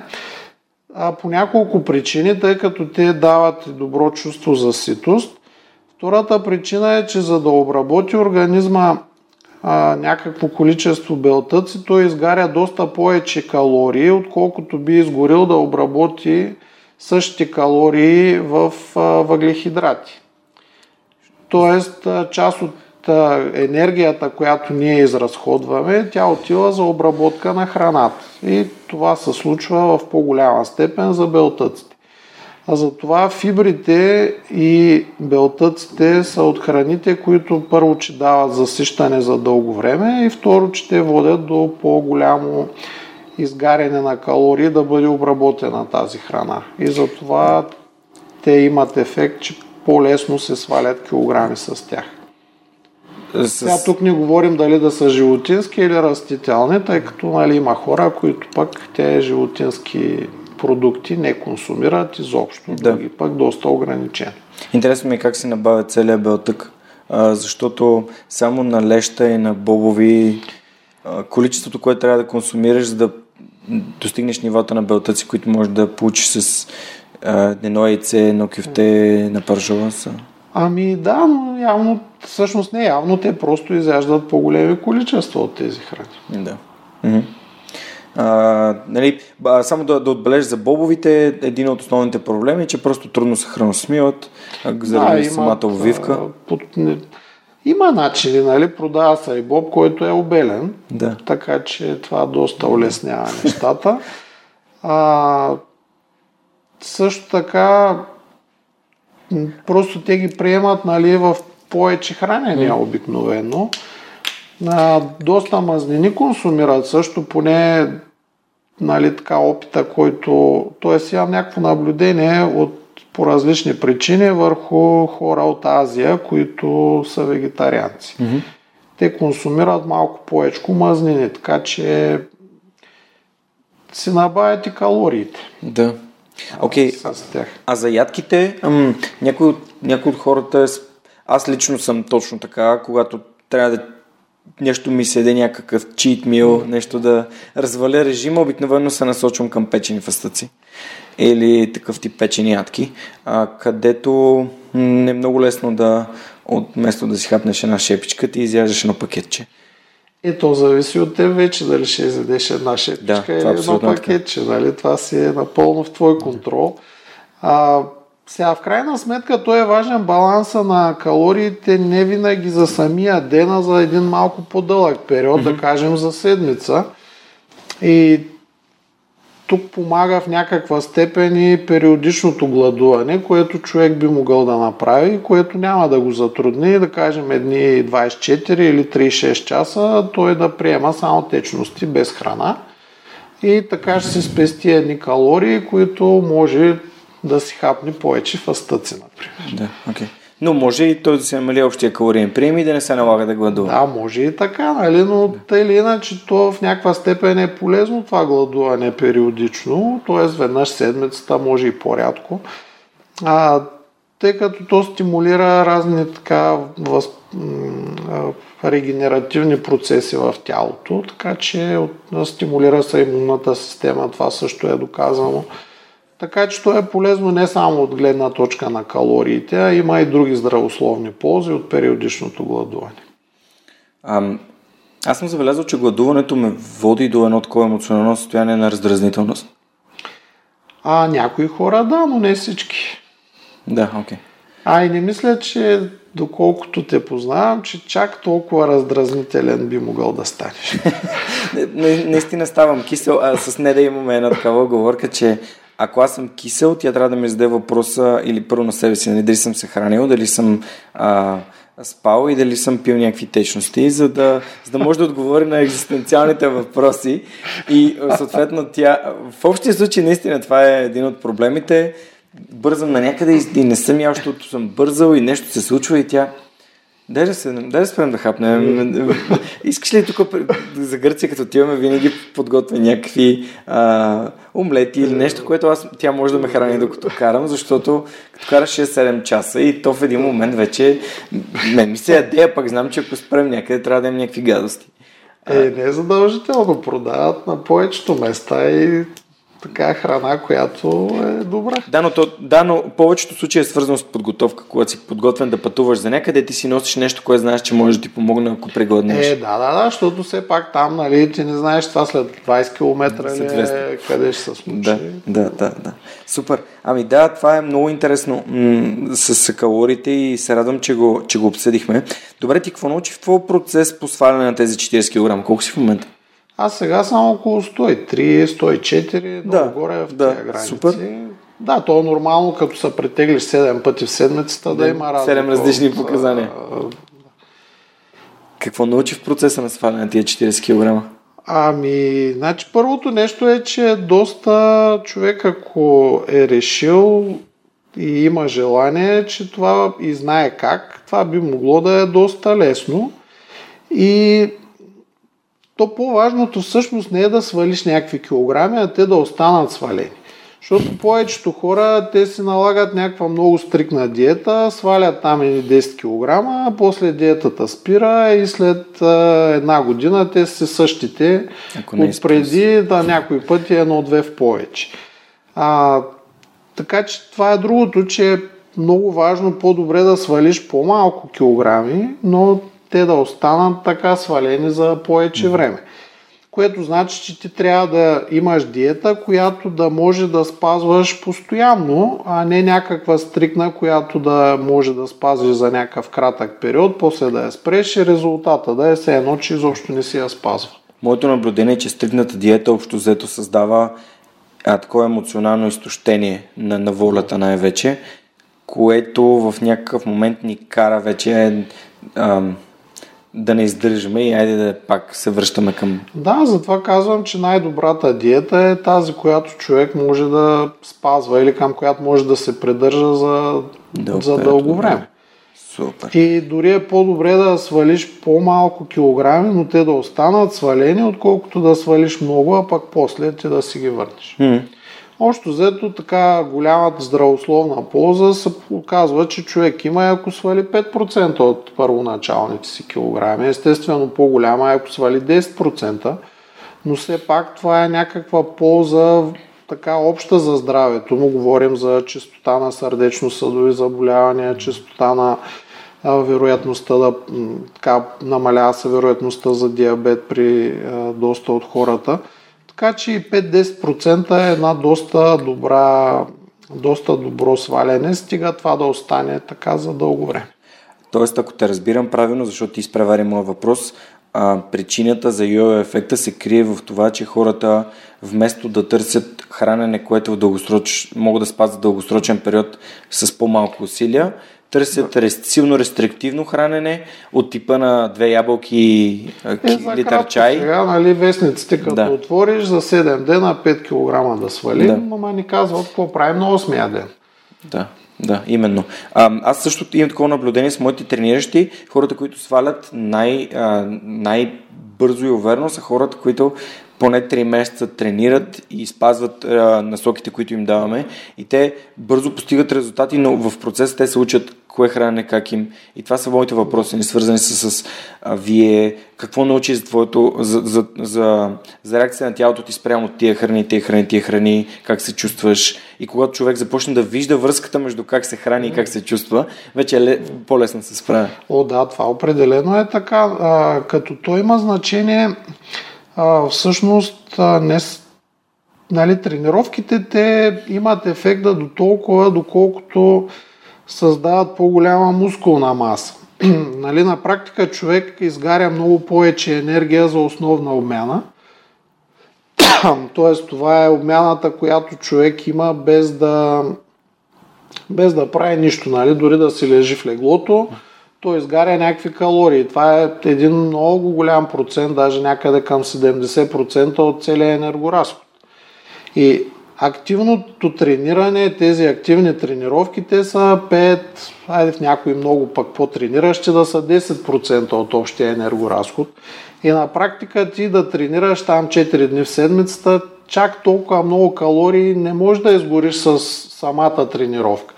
А по няколко причини, тъй като те дават добро чувство за ситост. Втората причина е, че за да обработи организма а, някакво количество белтъци, той изгаря доста повече калории, отколкото би изгорил да обработи същите калории в а, въглехидрати. Тоест, част от енергията, която ние изразходваме, тя отива за обработка на храната. И това се случва в по-голяма степен за белтъците. А затова фибрите и белтъците са от храните, които първо, че дават засищане за дълго време и второ, че те водят до по-голямо изгаряне на калории да бъде обработена тази храна. И затова те имат ефект, че по-лесно се свалят килограми с тях. С... Сега тук не говорим дали да са животински или растителни, тъй като нали, има хора, които пък те животински продукти не консумират изобщо, да. други пък доста ограничен. Интересно ми е как се набавя целият белтък, а, защото само на леща и на бобови а, количеството, което трябва да консумираш, за да достигнеш нивата на белтъци, които можеш да получиш с а, едно яйце, едно кюфте на паржова са. Ами да, но явно, всъщност не явно, те просто изяждат по-големи количества от тези храни. Да. Mm-hmm. А, нали, само да, да отбележа за бобовите, един от основните проблеми е, че просто трудно се храносмиват заради да, самата обвивка. Под, не, има начини, нали? Продава се и боб, който е обелен, да. така че това доста улеснява нещата. А, също така, просто те ги приемат нали, в повече хранения обикновено. А, доста мазнини консумират също, поне нали, така, опита, който... т.е. имам някакво наблюдение от по различни причини върху хора от Азия, които са вегетарианци. Mm-hmm. Те консумират малко повече мазнини, така че си набавят и калориите. Да. Окей, okay. а за ядките, някои, от, някои от хората, аз лично съм точно така, когато трябва да нещо ми седе някакъв чит мил, нещо да разваля режима, обикновено се насочвам към печени фастъци или такъв тип печени ядки, а, където не е много лесно да от место да си хапнеш една шепичка, ти изяждаш едно пакетче. И то зависи от теб вече дали ще изядеш една шепичка да, или едно пакетче. Нали? Това си е напълно в твой контрол. А, сега, в крайна сметка, той е важен баланса на калориите не винаги за самия ден, а за един малко по-дълъг период, mm-hmm. да кажем за седмица. И тук помага в някаква степен и периодичното гладуване, което човек би могъл да направи, което няма да го затрудни, да кажем едни 24 или 36 часа, той да приема само течности без храна. И така ще се спести едни калории, които може да си хапне повече фастъци, например. Да, okay. Но може и той да се намали общия калориен прием и да не се налага да гладува. Да, може и така, нали? но тъй или иначе то в някаква степен е полезно това гладуване периодично, т.е. веднъж седмицата, може и по-рядко. А, тъй като то стимулира разни така въз, регенеративни процеси в тялото, така че стимулира се имунната система, това също е доказано. Така че то е полезно не само от гледна точка на калориите, а има и други здравословни ползи от периодичното гладуване. А, аз съм забелязал, че гладуването ме води до едно такова емоционално състояние на раздразнителност. А някои хора да, но не всички. Да, окей. Okay. А и не мисля, че доколкото те познавам, че чак толкова раздразнителен би могъл да станеш. *laughs* Наистина ставам кисел, а с не да имаме една такава оговорка, че ако аз съм кисел, тя трябва да ми зададе въпроса или първо на себе си, нали, дали съм се хранил, дали съм а, спал и дали съм пил някакви течности, за да, за да може да отговори на екзистенциалните въпроси. И съответно тя, в общия случай наистина това е един от проблемите. Бързам на някъде и не съм ял, защото съм бързал и нещо се случва и тя Дай да, се, дай да спрем да хапнем. Искаш ли тук за Гърция, като отиваме, винаги подготвя някакви а, омлети или нещо, което аз, тя може да ме храни докато карам, защото като караш 6-7 часа и то в един момент вече не ми се яде, а пък знам, че ако спрем някъде, трябва да имам някакви гадости. Е, не е задължително. Продават на повечето места и така храна, която е добра. Да, но, то, да, но повечето случаи е свързано с подготовка. Когато си подготвен да пътуваш за някъде, ти си носиш нещо, което знаеш, че може да ти помогне, ако прегладнеш. Е, да, да, да, защото все пак там, нали, ти не знаеш това след 20 км ли, е, къде ще се случи. Да, да, да, да. Супер. Ами да, това е много интересно м- с, с калориите и се радвам, че го, че го обсъдихме. Добре, ти какво научи в твой процес по сваляне на тези 40 кг? Колко си в момента? Аз сега съм около 103, 104, да, горе в да, тези граници. Супер. Да, то е нормално, като се претеглиш 7 пъти в седмицата, да, да има разлика. 7 различни показания. Какво научи в процеса на сваляне на тия 40 кг? Ами, значи първото нещо е, че доста човек, ако е решил и има желание, че това и знае как, това би могло да е доста лесно. И то по-важното всъщност не е да свалиш някакви килограми, а те да останат свалени. Защото повечето хора, те си налагат някаква много стрикна диета, свалят там и 10 кг, а после диетата спира и след една година те са същите от преди да някои пъти едно-две в повече. А, така че това е другото, че е много важно по-добре да свалиш по-малко килограми, но те да останат така свалени за повече време. Което значи, че ти трябва да имаш диета, която да може да спазваш постоянно, а не някаква стрикна, която да може да спазиш за някакъв кратък период, после да я спреш и резултата да е все едно, че изобщо не си я спазва. Моето наблюдение е, че стрикната диета общо взето създава а, такова емоционално изтощение на, на волята най-вече, което в някакъв момент ни кара вече а, да не издържаме и айде да пак се връщаме към... Да, затова казвам, че най-добрата диета е тази, която човек може да спазва или към която може да се придържа за, Дълго за дълго време. Супер. И дори е по-добре да свалиш по-малко килограми, но те да останат свалени, отколкото да свалиш много, а пък после ти да си ги върнеш. Mm. Още взето така голямата здравословна полза се оказва, че човек има ако свали 5% от първоначалните си килограми. Естествено по-голяма е ако свали 10%, но все пак това е някаква полза така обща за здравето. Му говорим за частота на сърдечно-съдови заболявания, частота на вероятността да така, намалява се вероятността за диабет при доста от хората. Така че и 5-10% е една доста добра, доста добро сваляне, стига това да остане така за дълго време. Тоест, ако те разбирам правилно, защото ти изпревари моят въпрос, а, причината за йо ефекта се крие в това, че хората вместо да търсят хранене, което в дългосроч... могат да спазят дългосрочен период с по-малко усилия, търсят рес, силно рестриктивно хранене от типа на две ябълки е, литър чай. Сега, нали, вестниците, като да. отвориш за 7 дена 5 кг да свалим, да. ама ни казват какво правим на 8 ден. Да. Да, именно. А, аз също имам такова наблюдение с моите трениращи. Хората, които свалят най, а, най-бързо и уверено са хората, които поне 3 месеца тренират и спазват а, насоките, които им даваме и те бързо постигат резултати, но в процеса те се учат кое хранене, как им. И това са моите въпроси, не свързани с, с а, вие, какво научи за твоето, за, за, за, за реакция на тялото ти спрямо тия храни, тия храни, тия храни, как се чувстваш. И когато човек започне да вижда връзката между как се храни и как се чувства, вече е по-лесно се справя. О, да, това определено е така. А, като то има значение, а, всъщност а, не, нали, тренировките те имат ефекта до толкова, доколкото създават по-голяма мускулна маса. *clears throat* нали, на практика човек изгаря много повече енергия за основна обмяна. *clears throat* Тоест това е обмяната, която човек има без да, без да прави нищо, нали? дори да си лежи в леглото, той изгаря някакви калории. Това е един много голям процент, даже някъде към 70% от целия енергоразход. И активното трениране, тези активни тренировки, те са 5, айде в някои много пък по-трениращи да са 10% от общия енергоразход. И на практика ти да тренираш там 4 дни в седмицата, чак толкова много калории не можеш да изгориш с самата тренировка.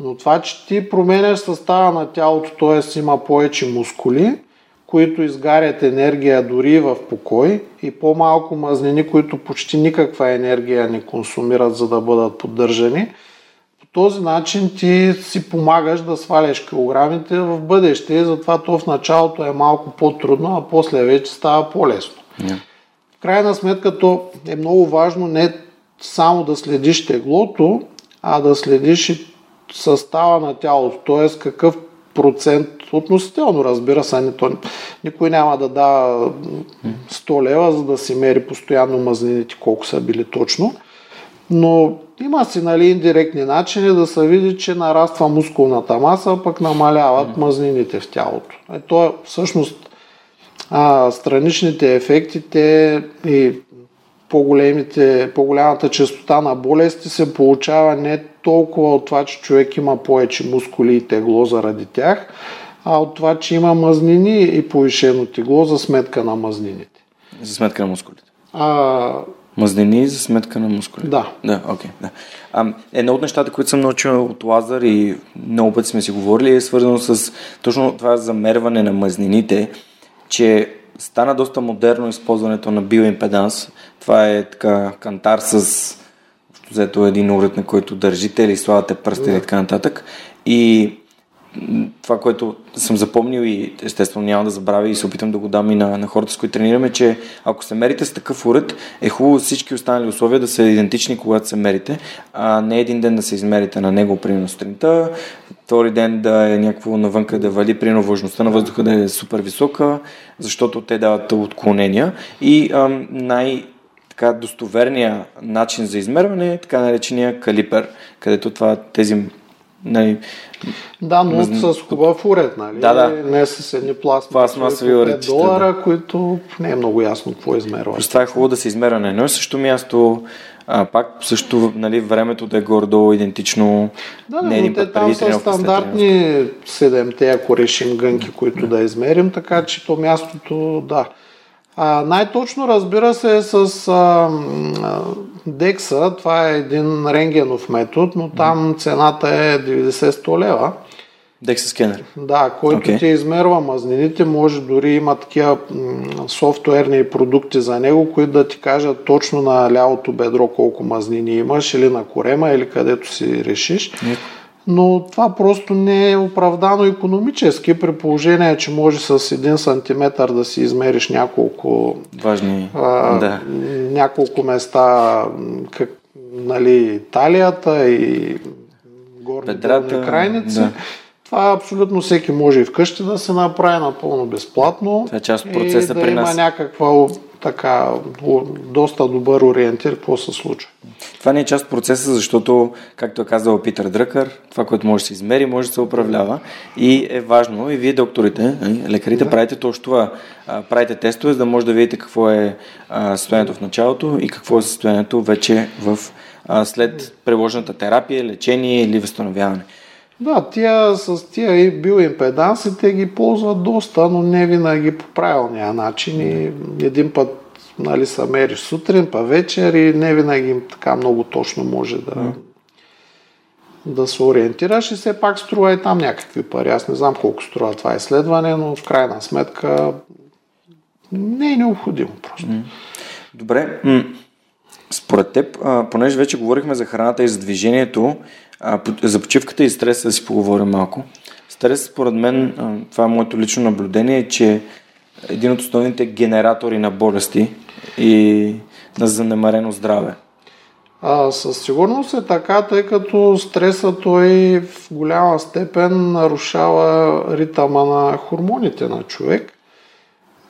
Но това, че ти променяш състава на тялото, т.е. има повече мускули, които изгарят енергия дори в покой и по-малко мазнини, които почти никаква енергия не консумират, за да бъдат поддържани. По този начин ти си помагаш да сваляш килограмите в бъдеще, затова то в началото е малко по-трудно, а после вече става по-лесно. Yeah. В крайна сметка то е много важно не само да следиш теглото, а да следиш и състава на тялото, т.е. какъв процент относително, разбира се, то, никой няма да дава 100 лева, за да си мери постоянно мазнините колко са били точно. Но има си нали, индиректни начини да се види, че нараства мускулната маса, пък намаляват мазнините в тялото. Ето всъщност а, страничните ефекти те и по-голямата частота на болести се получава не толкова от това, че човек има повече мускули и тегло заради тях, а от това, че има мазнини и повишено тегло за сметка на мазнините. За сметка на мускулите. А, Мазнини за сметка на мускули. Да. Да, окей. Okay, да. А, едно от нещата, които съм научил от Лазар и много пъти сме си говорили, е свързано с точно това замерване на мазнините, че стана доста модерно използването на биоимпеданс. Това е така кантар с взето един уред, на който държите или слагате пръсти и така нататък. И това, което съм запомнил и естествено няма да забравя и се опитам да го дам и на, на хората, с които тренираме, че ако се мерите с такъв уред, е хубаво всички останали условия да са идентични, когато се мерите, а не един ден да се измерите на него, примерно сутринта, втори ден да е някакво навънка да вали, примерно влажността на въздуха да е супер висока, защото те дават отклонения. И ам, най- така достоверния начин за измерване е така наречения калипер, където това, тези Нали, да, но с хубав уред, нали? Да, да. Не с едни пластмасови уред. долара, да. които не е много ясно какво измерва. Просто това е хубаво да се измерва на едно и също място, а, пак също нали, времето да е горе-долу идентично. Да, не но те там са стандартни седемте, ако решим гънки, които да измерим, така че то мястото, да. Най-точно разбира се е с а, Декса, това е един рентгенов метод, но там цената е 90-100 лева. Декса скенер. Да, който okay. ти измерва мазнините, може дори има такива софтуерни продукти за него, които да ти кажат точно на лявото бедро колко мазнини имаш или на корема или където си решиш. Yeah но това просто не е оправдано економически, при положение, че може с един сантиметър да си измериш няколко важни а, да. няколко места, как, нали, талията и горни крайници. Да. Това абсолютно всеки може и вкъщи да се направи напълно безплатно. Това е част от процеса и да при има нас. някаква така доста добър ориентир какво се случва. Това не е част от процеса, защото, както е казал Питър Дръкър, това, което може да се измери, може да се управлява и е важно и вие, докторите, нали, лекарите, да. правите точно това. Правите тестове, за да може да видите какво е състоянието в началото и какво е състоянието вече в, след приложената терапия, лечение или възстановяване. Да, тия с тия биоимпеданси те ги ползват доста, но не винаги по правилния начин и един път нали, са мериш сутрин, па вечер и не винаги така много точно може да, mm. да се ориентираш и все пак струва и там някакви пари. Аз не знам колко струва това изследване, но в крайна сметка не е необходимо просто. Mm. Добре. Според теб, понеже вече говорихме за храната и за движението, за почивката и стреса да си поговорим малко. Стрес, според мен, това е моето лично наблюдение, че един от основните генератори на болести и на занемарено здраве. А, със сигурност е така, тъй като стресът той в голяма степен нарушава ритъма на хормоните на човек.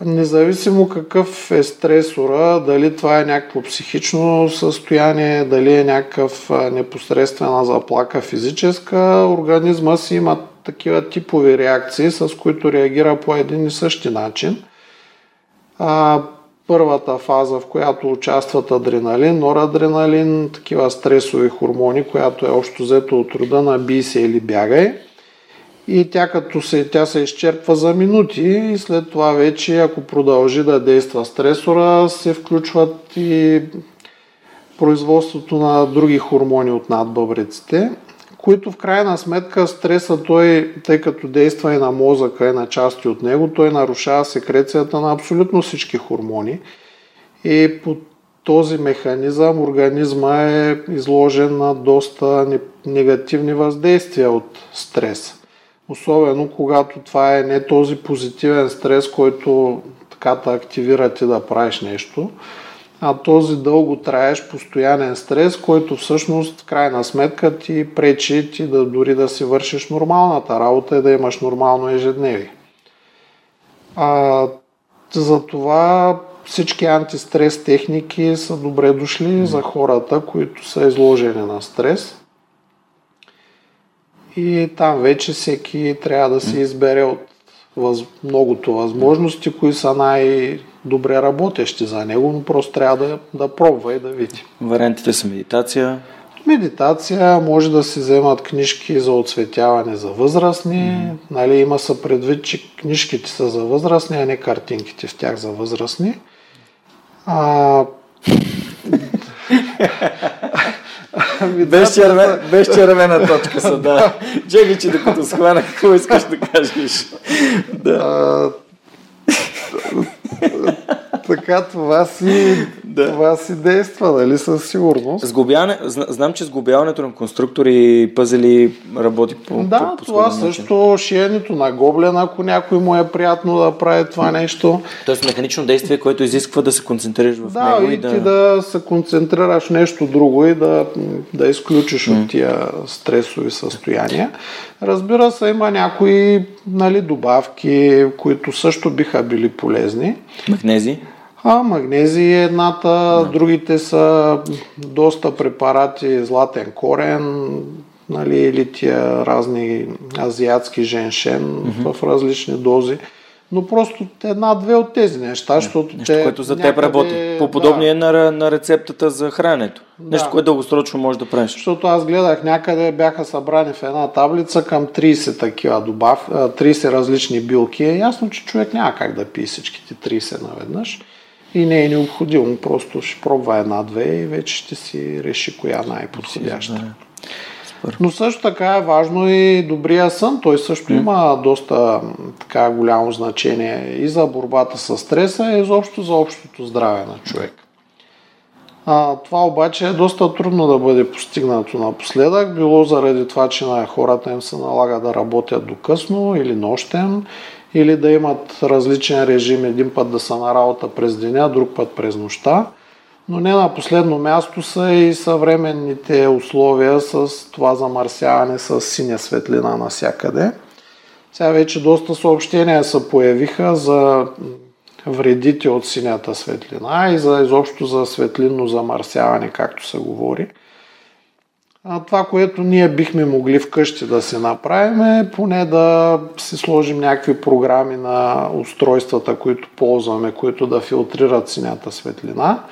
Независимо какъв е стресора, дали това е някакво психично състояние, дали е някакъв непосредствена заплака физическа, организма си има такива типови реакции, с които реагира по един и същи начин. А, първата фаза, в която участват адреналин, норадреналин, такива стресови хормони, която е общо взето от рода на бий се или бягай. И тя като се, тя се изчерпва за минути и след това вече, ако продължи да действа стресора, се включват и производството на други хормони от надбъбреците, които в крайна сметка стреса той, тъй като действа и на мозъка и на части от него, той нарушава секрецията на абсолютно всички хормони и по този механизъм организма е изложен на доста негативни въздействия от стрес. Особено когато това е не този позитивен стрес, който така те активира ти да правиш нещо, а този дълго траеш постоянен стрес, който всъщност в крайна сметка ти пречи ти да дори да си вършиш нормалната работа и да имаш нормално ежедневие. А, затова всички антистрес техники са добре дошли за хората, които са изложени на стрес. И там вече всеки трябва да си избере от въз... многото възможности, кои са най-добре работещи за него, но просто трябва да, да пробва и да види. Вариантите са медитация. Медитация, може да си вземат книжки за оцветяване за възрастни. Mm. Нали, има са предвид, че книжките са за възрастни, а не картинките в тях за възрастни. А, *laughs* Ами, без, червен, без червена точка са, да. Чекай, че докато схвана, какво искаш да кажеш. Да. Така това си, да. това си действа, нали, със сигурност. Сгубяване, знам, че сглобяването на конструктори и пъзели работи по Да, по, по това също, шиенето на гоблен, ако някой му е приятно да прави това нещо. Тоест механично действие, което изисква да се концентрираш в да, него. И, и да... ти да се концентрираш нещо друго и да, да изключиш mm. от тия стресови състояния. Разбира се, има някои нали, добавки, които също биха били полезни. Магнези? А, магнези е едната, да. другите са доста препарати, златен корен, нали, или тия разни азиатски женшен mm-hmm. в различни дози. Но просто една-две от тези неща, защото Нещо, те което за теб някъде... работи. По подобие да. на, на рецептата за храненето. Нещо, да. което дългосрочно може да правиш. Защото аз гледах някъде бяха събрани в една таблица към 30 такива добав, 30 различни билки. Е ясно, че човек няма как да пие всичките 30 наведнъж и не е необходимо. Просто ще пробва една-две и вече ще си реши коя най-подходяща. Но също така е важно и добрия сън. Той също mm. има доста така голямо значение и за борбата с стреса, и изобщо за общото здраве на човек. А, това обаче е доста трудно да бъде постигнато напоследък, било заради това, че на хората им се налага да работят до късно или нощен, или да имат различен режим, един път да са на работа през деня, друг път през нощта. Но не на последно място са и съвременните условия с това замърсяване с синя светлина навсякъде. Сега вече доста съобщения се появиха за вредите от синята светлина и за изобщо за светлинно замърсяване, както се говори. А това, което ние бихме могли вкъщи да се направим е поне да си сложим някакви програми на устройствата, които ползваме, които да филтрират синята светлина.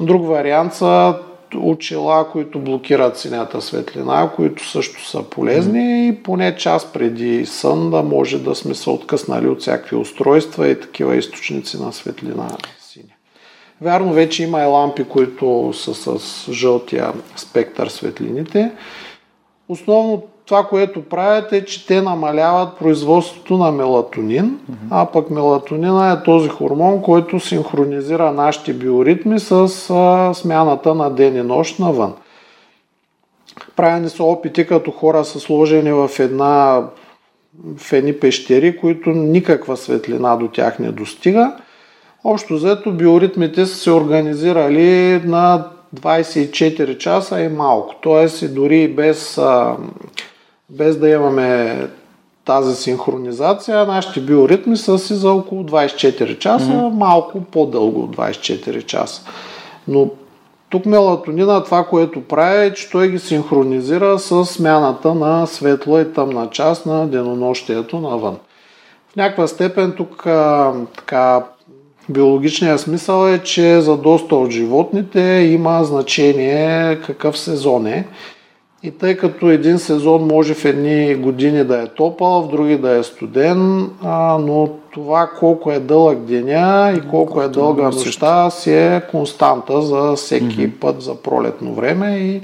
Друг вариант са очила, които блокират синята светлина, които също са полезни и поне час преди сън да може да сме се откъснали от всякакви устройства и такива източници на светлина. Вярно, вече има и лампи, които са с жълтия спектър светлините. Основно това, което правят е, че те намаляват производството на мелатонин, а пък мелатонина е този хормон, който синхронизира нашите биоритми с а, смяната на ден и нощ навън. Правени са опити, като хора са сложени в една в едни пещери, които никаква светлина до тях не достига – Общо взето биоритмите са се организирали на 24 часа е малко. Тоест и дори без, без да имаме тази синхронизация, нашите биоритми са си за около 24 часа, mm-hmm. малко по-дълго от 24 часа. Но тук мелатонина, това, което прави е, че той ги синхронизира с смяната на светла и тъмна част на денонощието навън. В някаква степен тук а, така, биологичният смисъл е, че за доста от животните има значение какъв сезон е. И тъй като един сезон може в едни години да е топъл, в други да е студен, а, но това колко е дълъг деня и колко е дълга нощта си е константа за всеки mm-hmm. път за пролетно време и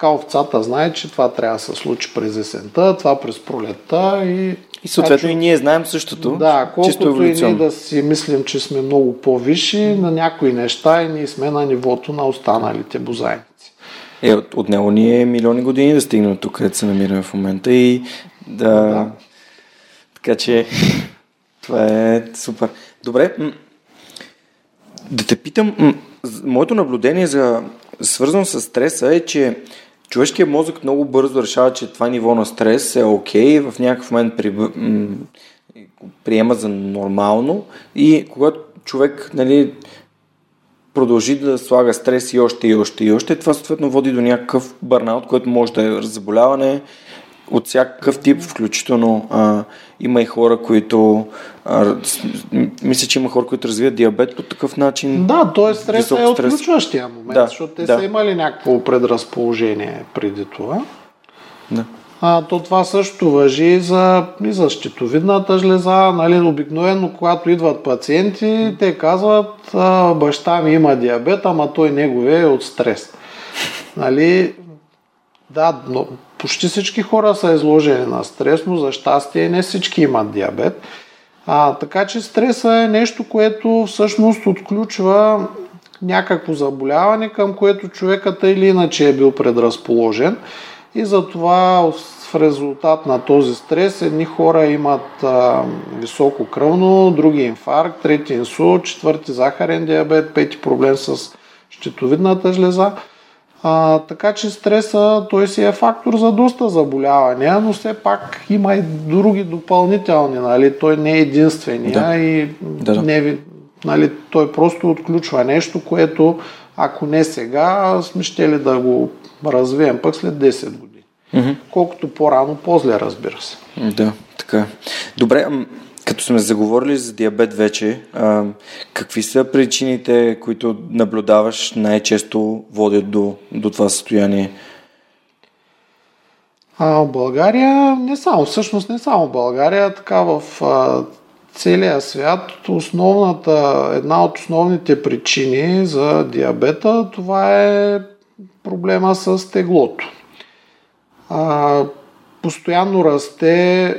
така овцата знае, че това трябва да се случи през есента, това през пролетта и... И съответно и ние знаем същото. Да, колкото и ние да си мислим, че сме много по-висши, на някои неща и ние сме на нивото на останалите бозайни. Е, от, от него ни е милиони години да стигнем тук, където се намираме в момента и да... да. Така че *laughs* това е супер. Добре, да те питам, моето наблюдение за свързано с стреса е, че човешкият мозък много бързо решава, че това ниво на стрес е окей, okay, в някакъв момент при, приема за нормално и когато човек нали, продължи да слага стрес и още и още и още, това съответно води до някакъв бърнаут, който може да е заболяване от всякакъв тип, включително а, има и хора, които а, мисля, че има хора, които развиват диабет по такъв начин. Да, т.е. стресът е отключващия момент, да, защото те да. са имали някакво предразположение преди това. Да. А, то това също въжи за, и за щитовидната жлеза. Нали, обикновено, когато идват пациенти, те казват, а, баща ми има диабет, ама той негове е от стрес. Нали, да, но почти всички хора са изложени на стрес, но за щастие не всички имат диабет. А, така че стреса е нещо, което всъщност отключва някакво заболяване, към което човекът или иначе е бил предразположен. И затова в резултат на този стрес едни хора имат а, високо кръвно, други инфаркт, трети инсулт, четвърти захарен диабет, пети проблем с щитовидната жлеза. А, така че стреса той си е фактор за доста заболявания, но все пак има и други допълнителни. Нали? Той не е единствения да. и да, да. Не, нали, той просто отключва нещо, което ако не сега, сме ще ли да го развием пък след 10 години. Mm-hmm. Колкото по-рано, по-зле, разбира се. Да, така. Добре, като сме заговорили за диабет вече, а, какви са причините, които наблюдаваш най-често водят до, до това състояние? А, България, не само, всъщност не само България, така в а, целия свят, основната, една от основните причини за диабета, това е проблема с теглото. А, постоянно расте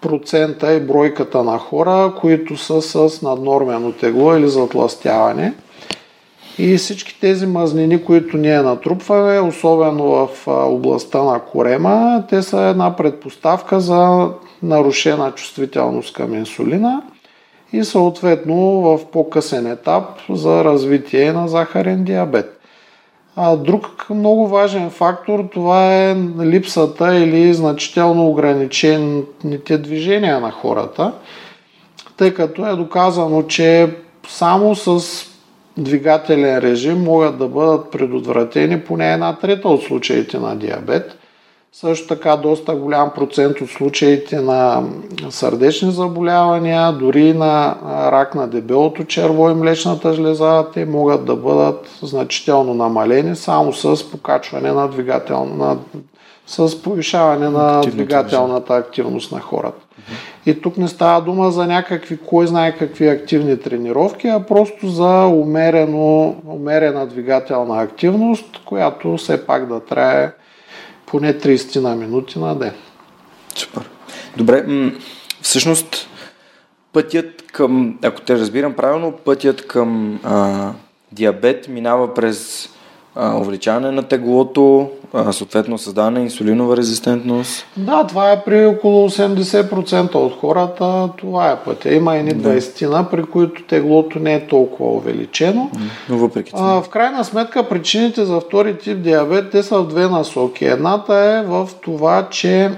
процента и бройката на хора, които са с наднормено тегло или затластяване. И всички тези мазнини, които ние натрупваме, особено в областта на корема, те са една предпоставка за нарушена чувствителност към инсулина и съответно в по-късен етап за развитие на захарен диабет. А друг много важен фактор това е липсата или значително ограничените движения на хората, тъй като е доказано, че само с двигателен режим могат да бъдат предотвратени поне една трета от случаите на диабет. Също така доста голям процент от случаите на сърдечни заболявания, дори на рак на дебелото черво и млечната жлеза, те могат да бъдат значително намалени само с покачване на двигателна, с повишаване на двигателната активност на хората. И тук не става дума за някакви, кой знае какви активни тренировки, а просто за умерено, умерена двигателна активност, която все пак да трае поне 30 на минути на ден. Супер. Добре, м- всъщност пътят към, ако те разбирам правилно, пътят към а, диабет минава през увеличаване на теглото, съответно създаване на инсулинова резистентност. Да, това е при около 80% от хората, това е пътя. Има едни да. 20 при които теглото не е толкова увеличено. Но въпреки това. в крайна сметка причините за втори тип диабет, те са в две насоки. Едната е в това, че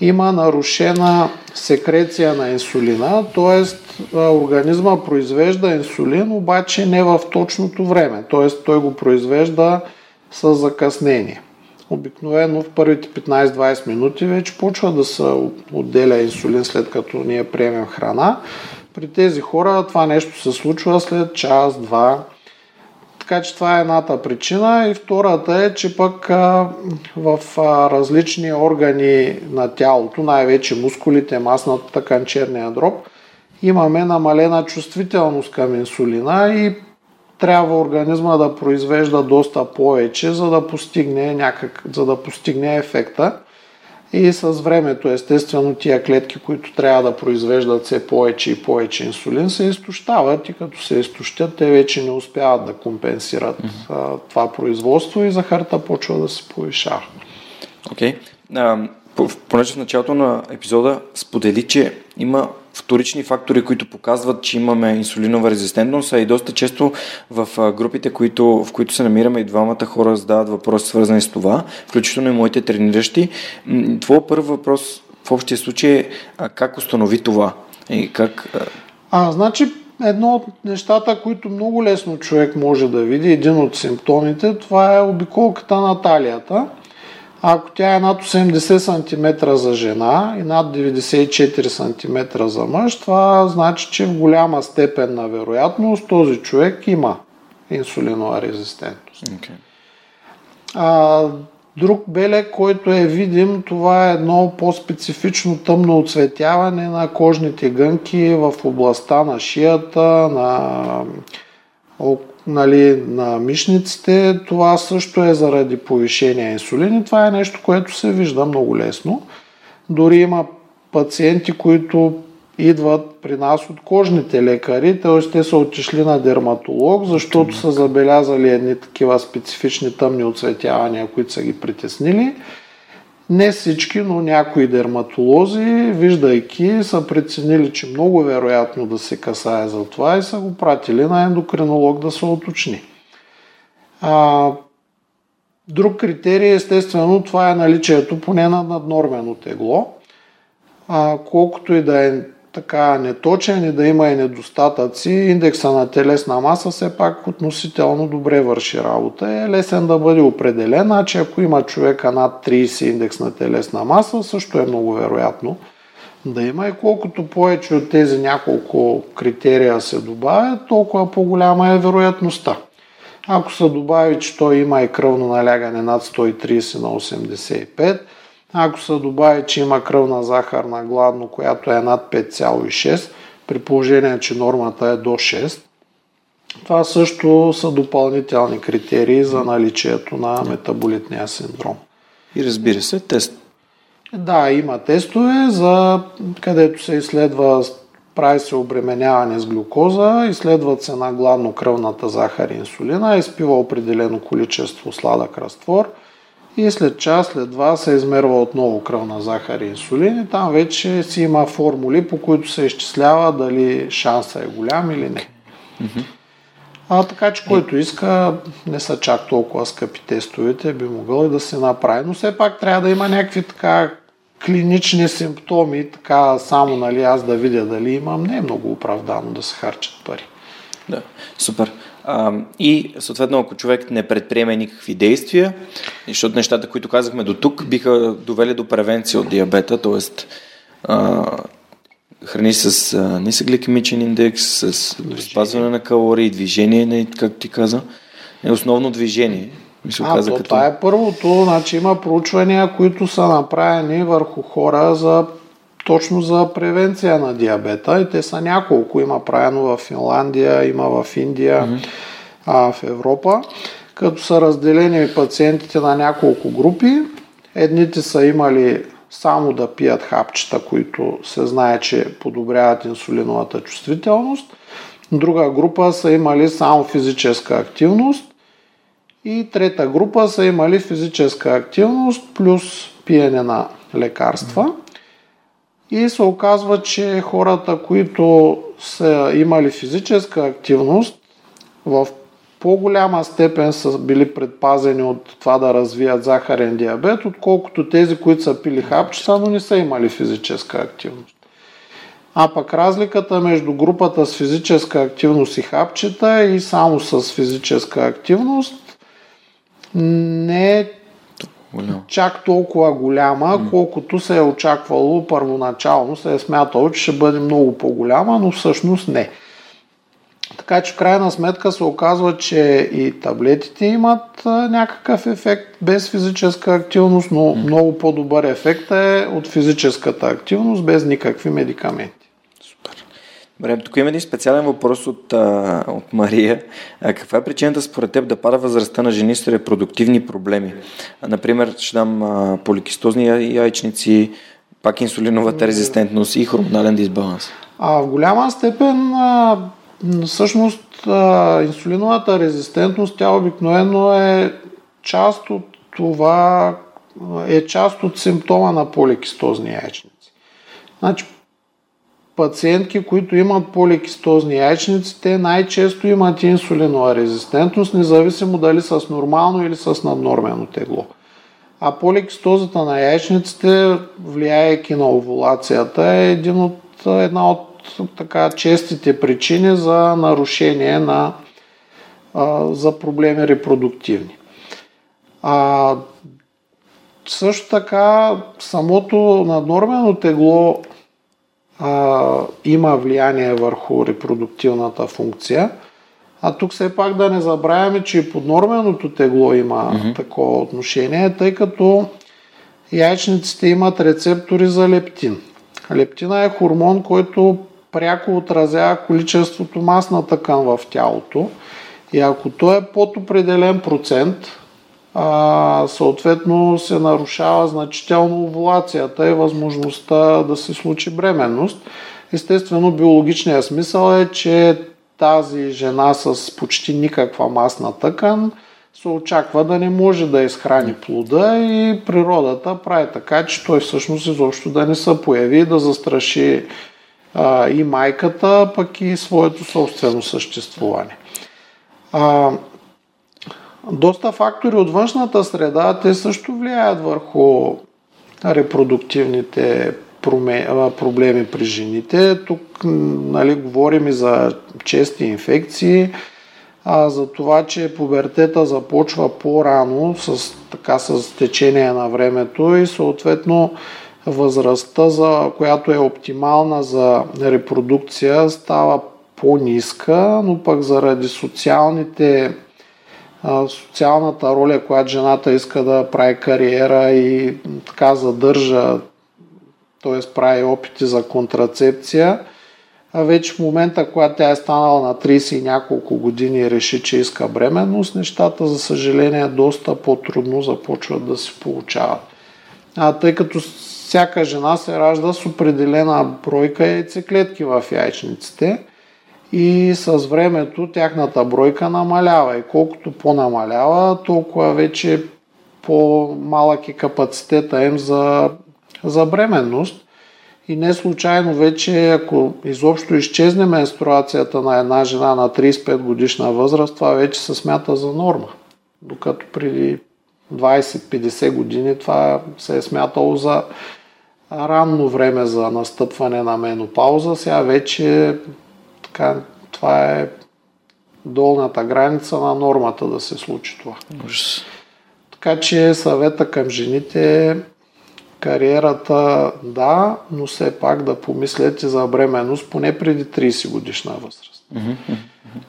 има нарушена секреция на инсулина, т.е. организма произвежда инсулин, обаче не в точното време, т.е. той го произвежда с закъснение. Обикновено в първите 15-20 минути вече почва да се отделя инсулин след като ние приемем храна. При тези хора това нещо се случва след час, два, така че това е едната причина. И втората е, че пък а, в а, различни органи на тялото, най-вече мускулите, масната тъкан, черния дроб, имаме намалена чувствителност към инсулина и трябва организма да произвежда доста повече, за да постигне, някак, за да постигне ефекта. И с времето, естествено, тия клетки, които трябва да произвеждат все повече и повече инсулин, се изтощават и като се изтощят, те вече не успяват да компенсират mm-hmm. това производство и захарта почва да се повишава. Окей. Okay. понеже в началото на епизода сподели, че има вторични фактори, които показват, че имаме инсулинова резистентност, а и доста често в групите, които, в които се намираме и двамата хора задават въпроси свързани с това, включително и моите трениращи. Твоя първ въпрос в общия случай е как установи това? И как... А, значи, едно от нещата, които много лесно човек може да види, един от симптомите, това е обиколката на талията. Ако тя е над 80 см за жена и над 94 см за мъж, това значи, че в голяма степен на вероятност този човек има инсулинова резистентност. Okay. А, друг белек, който е видим, това е едно по-специфично тъмно оцветяване на кожните гънки в областта на шията, на нали, на мишниците, това също е заради повишение инсулин и това е нещо, което се вижда много лесно. Дори има пациенти, които идват при нас от кожните лекари, т.е. те са отишли на дерматолог, защото са забелязали едни такива специфични тъмни оцветявания, които са ги притеснили не всички, но някои дерматолози, виждайки, са преценили, че много вероятно да се касае за това и са го пратили на ендокринолог да се уточни. А, друг критерий, естествено, това е наличието поне на наднормено тегло. А, колкото и да е така неточен и да има и недостатъци, индекса на телесна маса все пак относително добре върши работа. Е лесен да бъде определен, значи ако има човека над 30 индекс на телесна маса, също е много вероятно да има и колкото повече от тези няколко критерия се добавят, толкова по-голяма е вероятността. Ако се добави, че той има и кръвно налягане над 130 на 85, ако се добави, че има кръвна захар на гладно, която е над 5,6, при положение, че нормата е до 6, това също са допълнителни критерии за наличието на метаболитния синдром. И разбира се, тест. Да, има тестове, за където се изследва, прави се обременяване с глюкоза, изследват се на гладно кръвната захар и инсулина, изпива определено количество сладък разтвор – и след час, след два се измерва отново кръвна захар и инсулин и там вече си има формули, по които се изчислява дали шанса е голям или не. А така че който иска, не са чак толкова скъпи тестовете, би могъл и да се направи. Но все пак трябва да има някакви така клинични симптоми, така само нали, аз да видя дали имам, не е много оправдано да се харчат пари. Да, супер. А, и съответно, ако човек не предприеме никакви действия, защото нещата, които казахме до тук, биха довели до превенция от диабета, т.е. храни с а, нисък гликемичен индекс, с спазване на калории, движение, както ти каза, е основно движение. Ми а, каза, то, като... това е първото. Значи има проучвания, които са направени върху хора за точно за превенция на диабета и те са няколко. Има правено в Финландия, има в Индия, mm-hmm. а, в Европа, като са разделени пациентите на няколко групи. Едните са имали само да пият хапчета, които се знае, че подобряват инсулиновата чувствителност. Друга група са имали само физическа активност И трета група са имали физическа активност плюс пиене на лекарства. И се оказва, че хората, които са имали физическа активност, в по-голяма степен са били предпазени от това да развият захарен диабет, отколкото тези, които са пили хапчета, но не са имали физическа активност. А пък разликата между групата с физическа активност и хапчета и само с физическа активност не е голяма. чак толкова голяма, mm. колкото се е очаквало първоначално. Се е смятало, че ще бъде много по-голяма, но всъщност не. Така че в крайна сметка се оказва, че и таблетите имат някакъв ефект без физическа активност, но много по-добър ефект е от физическата активност без никакви медикаменти. Добре, тук има един специален въпрос от, а, от Мария. А, каква е причината според теб да пада възрастта на жени с репродуктивни проблеми? А, например, ще дам а, поликистозни яйчници, пак инсулиновата резистентност и хормонален дисбаланс. А, в голяма степен а, всъщност а, инсулиновата резистентност, тя обикновено е част от това, е част от симптома на поликистозни яйчници. Значи, пациентки, които имат поликистозни яйчници, те най-често имат инсулинова резистентност, независимо дали с нормално или с наднормено тегло. А поликистозата на яйчниците, влияйки на овулацията, е един от, една от така честите причини за нарушение на за проблеми репродуктивни. А, също така, самото наднормено тегло а, има влияние върху репродуктивната функция. А тук все пак да не забравяме, че и поднорменото тегло има mm-hmm. такова отношение, тъй като яйчниците имат рецептори за лептин. Лептина е хормон, който пряко отразява количеството масна тъкан в тялото. И ако той е под определен процент, а, съответно се нарушава значително овулацията и възможността да се случи бременност. Естествено, биологичният смисъл е, че тази жена с почти никаква масна тъкан се очаква да не може да изхрани плода и природата прави така, че той всъщност изобщо да не се появи да застраши а, и майката, пък и своето собствено съществуване. А, доста фактори от външната среда, те също влияят върху репродуктивните проблеми при жените. Тук нали, говорим и за чести инфекции, а, за това, че пубертета започва по-рано, с, така, с течение на времето и съответно възрастта, за, която е оптимална за репродукция, става по-ниска, но пък заради социалните социалната роля, която жената иска да прави кариера и така задържа, т.е. прави опити за контрацепция, а вече в момента, когато тя е станала на 30 и няколко години и реши, че иска бременност, нещата, за съжаление, доста по-трудно започват да се получават. А тъй като всяка жена се ражда с определена бройка яйцеклетки в яйчниците и с времето тяхната бройка намалява и колкото по-намалява, толкова вече по-малък е капацитета им за, за бременност. И не случайно вече, ако изобщо изчезне менструацията на една жена на 35 годишна възраст, това вече се смята за норма. Докато преди 20-50 години това се е смятало за ранно време за настъпване на менопауза. Сега вече така, това е долната граница на нормата да се случи това. Ужас. Така че съвета към жените е кариерата да, но все пак да помислете за бременност поне преди 30 годишна възраст.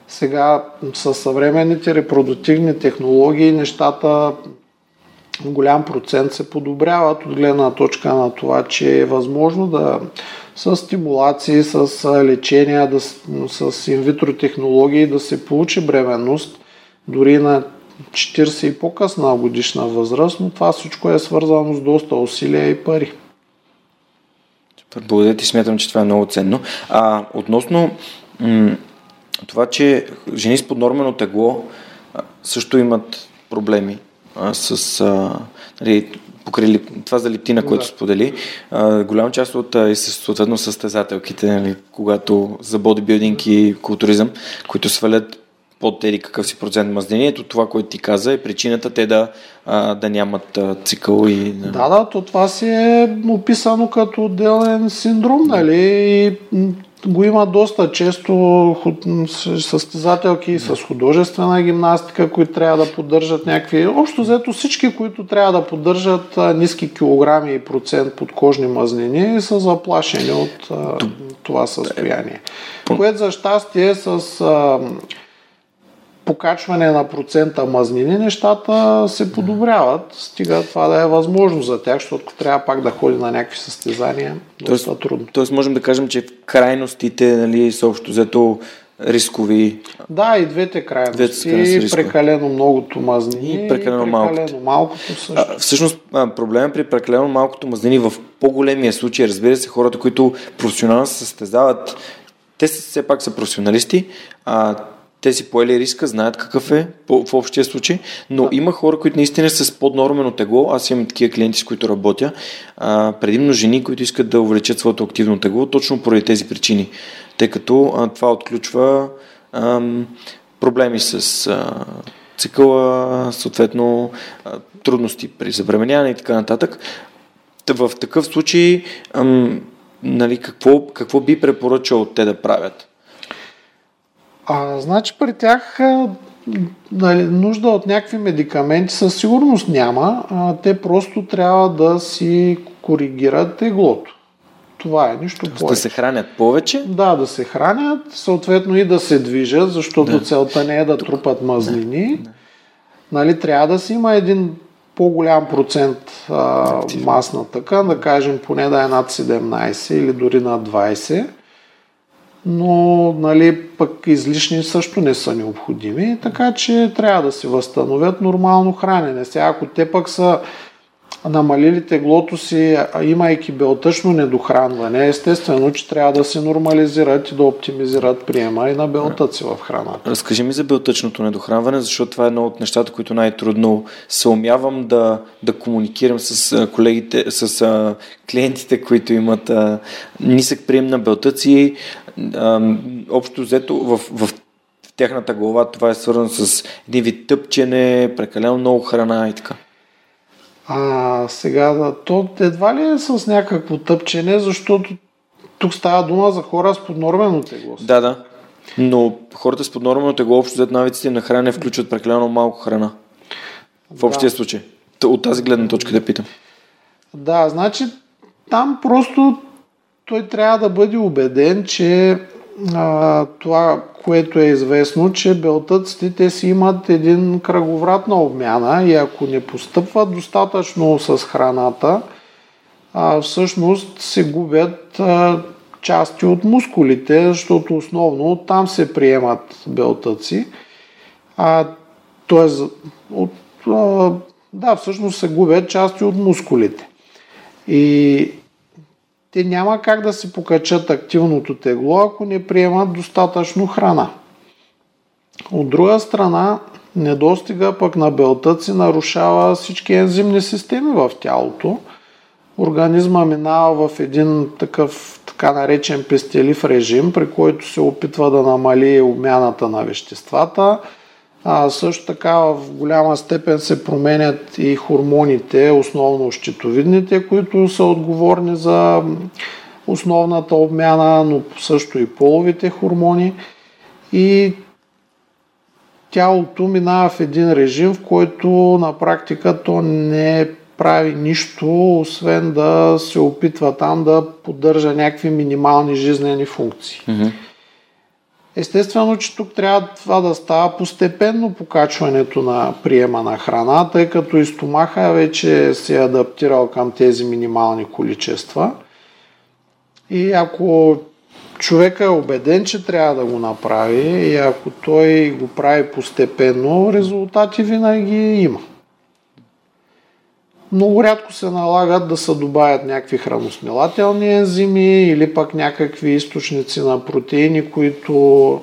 Сега с съвременните репродуктивни технологии нещата голям процент се подобряват от гледна точка на това, че е възможно да с стимулации, с лечения, да, с инвитро технологии да се получи бременност дори на 40 и по-късна годишна възраст, но това всичко е свързано с доста усилия и пари. Благодаря ти, смятам, че това е много ценно. А, относно м- това, че жени с поднормено тегло също имат проблеми а, с а, нали, покрай това за липтина, което да. сподели, а, голяма част от е съответно състезателките, нали, когато за бодибилдинг и културизъм, които свалят под тези какъв си процент мазнини. Ето това, което ти каза, е причината те да, а, да нямат а, цикъл. И, да, да, то това си е описано като отделен синдром, нали? И го има доста често състезателки с художествена гимнастика, които трябва да поддържат някакви... Общо взето всички, които трябва да поддържат ниски килограми и процент подкожни мазнини, са заплашени от това състояние. Което за щастие с покачване на процента мазнини, нещата се подобряват. Стига това да е възможно за тях, защото трябва пак да ходи на някакви състезания. Тоест, доста трудно. Тоест можем да кажем, че в крайностите нали, са общо взето рискови. Да, и двете крайности. Двете прекалено многото мазнини и прекалено, и прекалено малкото. малкото също. А, всъщност проблема при прекалено малкото мазнини в по-големия случай, разбира се, хората, които професионално се състезават, те все пак са професионалисти, а те си поели риска, знаят какъв е в общия случай, но да. има хора, които наистина са с поднормено тегло. Аз имам такива клиенти, с които работя, а, предимно жени, които искат да увеличат своето активно тегло, точно поради тези причини, тъй като а, това отключва а, проблеми с а, цикъла, съответно а, трудности при забременяване и така нататък. В такъв случай, ам, нали, какво, какво би препоръчал те да правят? А, значи при тях нали, нужда от някакви медикаменти със сигурност няма. А, те просто трябва да си коригират теглото. Това е нищо повече. Да се хранят повече? Да, да се хранят, съответно и да се движат, защото да. целта не е да трупат мазнини. Да. Нали, трябва да си има един по-голям процент а, масна тъкан, да кажем поне да е над 17 или дори над 20 но нали, пък излишни също не са необходими, така че трябва да се възстановят нормално хранене. Сега, ако те пък са намалили теглото си, имайки белтъчно недохранване, естествено, че трябва да се нормализират и да оптимизират приема и на белтъци в храната. Разкажи ми за белтъчното недохранване, защото това е едно от нещата, които най-трудно се умявам да, да комуникирам с колегите, с клиентите, които имат нисък прием на белтъци. Общо взето в, в тяхната глава това е свързано с един вид тъпчене, прекалено много храна и така. А сега, то едва ли е с някакво тъпчене, защото тук става дума за хора с поднормено тегло. Да, да. Но хората с поднормено тегло общо взето навиците на хранене включват прекалено малко храна. В общия да. случай. От тази гледна точка да питам. Да, значи там просто той трябва да бъде убеден, че а, това, което е известно, че белтъците те си имат един кръговрат на обмяна и ако не постъпват достатъчно с храната, а, всъщност се губят а, части от мускулите, защото основно там се приемат белтъци. А, тоест, от, а, да, всъщност се губят части от мускулите. И те няма как да се покачат активното тегло, ако не приемат достатъчно храна. От друга страна, недостига пък на белтъци нарушава всички ензимни системи в тялото. Организма минава в един такъв така наречен пестелив режим, при който се опитва да намали обмяната на веществата – а, също така в голяма степен се променят и хормоните, основно щитовидните, които са отговорни за основната обмяна, но също и половите хормони. И тялото минава в един режим, в който на практика то не прави нищо, освен да се опитва там да поддържа някакви минимални жизнени функции. Mm-hmm. Естествено, че тук трябва това да става постепенно покачването на приема на храна, тъй като и стомаха вече се е адаптирал към тези минимални количества. И ако човека е убеден, че трябва да го направи и ако той го прави постепенно, резултати винаги има много рядко се налагат да се добавят някакви храносмилателни ензими или пък някакви източници на протеини, които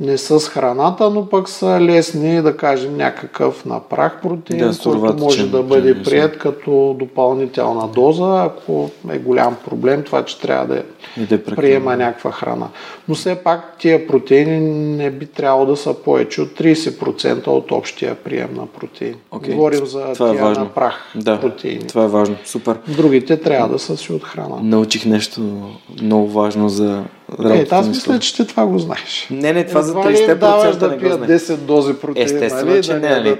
не са с храната, но пък са лесни, да кажем, някакъв на прах протеин, Да, който може да бъде прият като допълнителна доза, ако е голям проблем това, че трябва да да е приема някаква храна. Но все пак тия протеини не би трябвало да са повече от 30% от общия прием на протеин. Окей, Говорим за това е тия важно. на прах Да, протеини. това е важно. Супер. Другите трябва да са си от храна. Научих нещо много важно за Е, работата аз ми мисля, че ти това го знаеш. Не, не, това за Едва ли им даваш 30% да пият знам. 10 дози протеин, Естествено, нали, че да не, нали?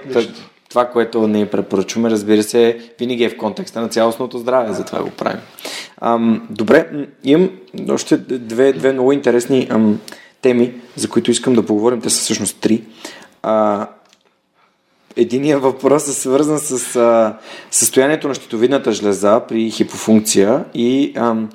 Това, което ние препоръчваме, разбира се, винаги е в контекста на цялостното здраве, затова го правим. Ам, добре, имам още две, две много интересни ам, теми, за които искам да поговорим. Те са всъщност три. А, Единият въпрос е свързан с а, състоянието на щитовидната жлеза при хипофункция и ам,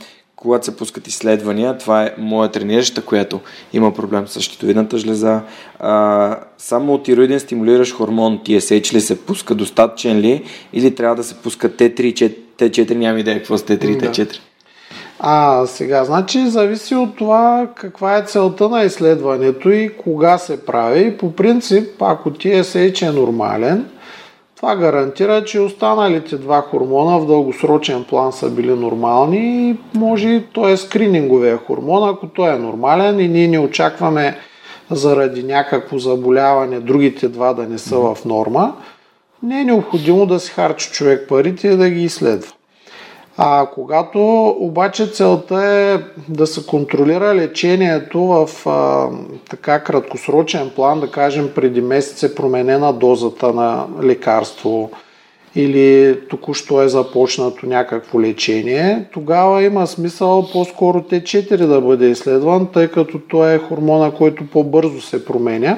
когато се пускат изследвания, това е моя тренираща, която има проблем с щитовидната жлеза. А, само тироиден стимулиращ хормон TSH ли се пуска, достатъчен ли или трябва да се пуска T3, T4, нямам идея какво T3 и Да. T4. А, сега, значи зависи от това каква е целта на изследването и кога се прави. По принцип, ако TSH е нормален, това гарантира, че останалите два хормона в дългосрочен план са били нормални и може, той е скрининговия хормон, ако той е нормален и ние не очакваме заради някакво заболяване другите два да не са в норма, не е необходимо да си харчи човек парите и да ги изследва. А когато обаче целта е да се контролира лечението в а, така краткосрочен план, да кажем преди месец е променена дозата на лекарство или току-що е започнато някакво лечение, тогава има смисъл по-скоро Т4 да бъде изследван, тъй като той е хормона, който по-бързо се променя.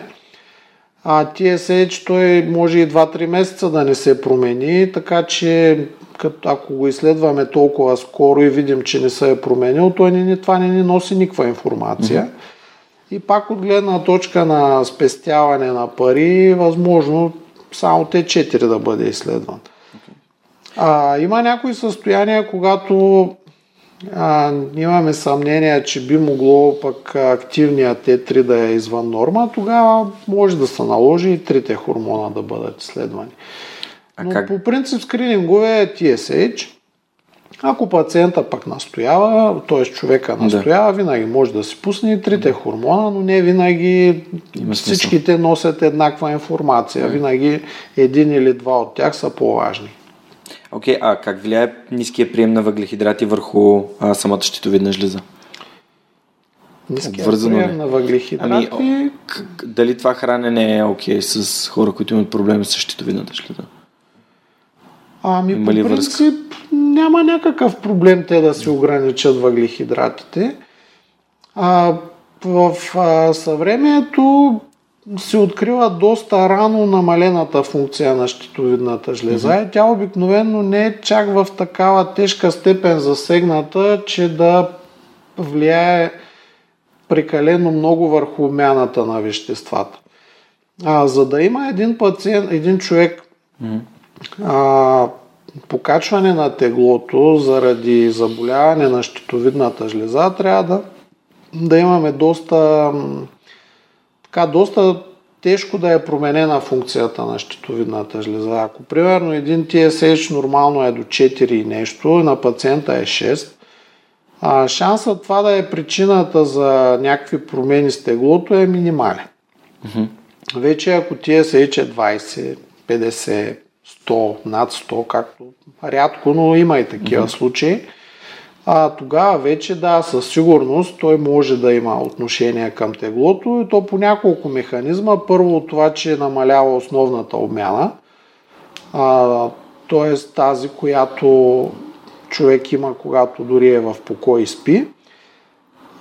А TSH той може и 2-3 месеца да не се промени, така че като, ако го изследваме толкова скоро и видим, че не се е променил, той не, това не ни носи никаква информация. Mm-hmm. И пак от гледна точка на спестяване на пари, възможно само Т4 да бъде изследван. А, има някои състояния, когато а, имаме съмнение, че би могло пък активният Т3 да е извън норма, тогава може да се наложи и трите хормона да бъдат изследвани. А Но как? по принцип скринингове е TSH. Ако пациента пък настоява, т.е. човека настоява, винаги може да си пусне и трите хормона, но не винаги всичките носят еднаква информация. Винаги един или два от тях са по-важни. Окей, а как влияе ниския прием на въглехидрати върху а, самата щитовидна жлеза? Ниският Обвързано прием ли? на въглехидрати... Ами, к- дали това хранене е окей с хора, които имат проблеми с щитовидната жлеза? Ами Има по принцип няма някакъв проблем те да си ограничат въглехидратите. А, в а, съвремието се открива доста рано намалената функция на щитовидната жлеза и тя обикновено не е чак в такава тежка степен засегната, че да влияе прекалено много върху обмяната на веществата. А, за да има един пациент, един човек а, покачване на теглото заради заболяване на щитовидната жлеза, трябва да, да имаме доста, така, доста тежко да е променена функцията на щитовидната жлеза. Ако примерно един TSH нормално е до 4 и нещо, на пациента е 6, а шансът това да е причината за някакви промени с теглото е минимален. Вече ако TSH е 20, 50, 100, над 100, както рядко, но има и такива случаи, а тогава вече да, със сигурност той може да има отношение към теглото и то по няколко механизма. Първо от това, че намалява основната обмяна, т.е. тази, която човек има, когато дори е в покой и спи.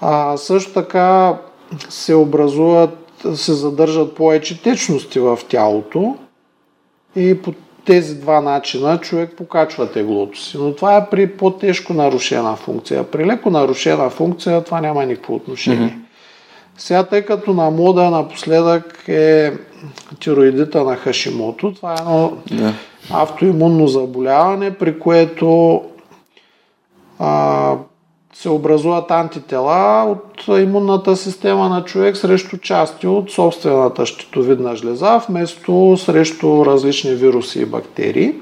А, също така се образуват, се задържат повече течности в тялото и по тези два начина човек покачва теглото си. Но това е при по-тежко нарушена функция. При леко нарушена функция това няма никакво отношение. Mm-hmm. Сега, тъй като на мода напоследък е тироидита на Хашимото, това е едно Да. автоимунно заболяване, при което а, се образуват антитела от имунната система на човек срещу части от собствената щитовидна жлеза, вместо срещу различни вируси и бактерии.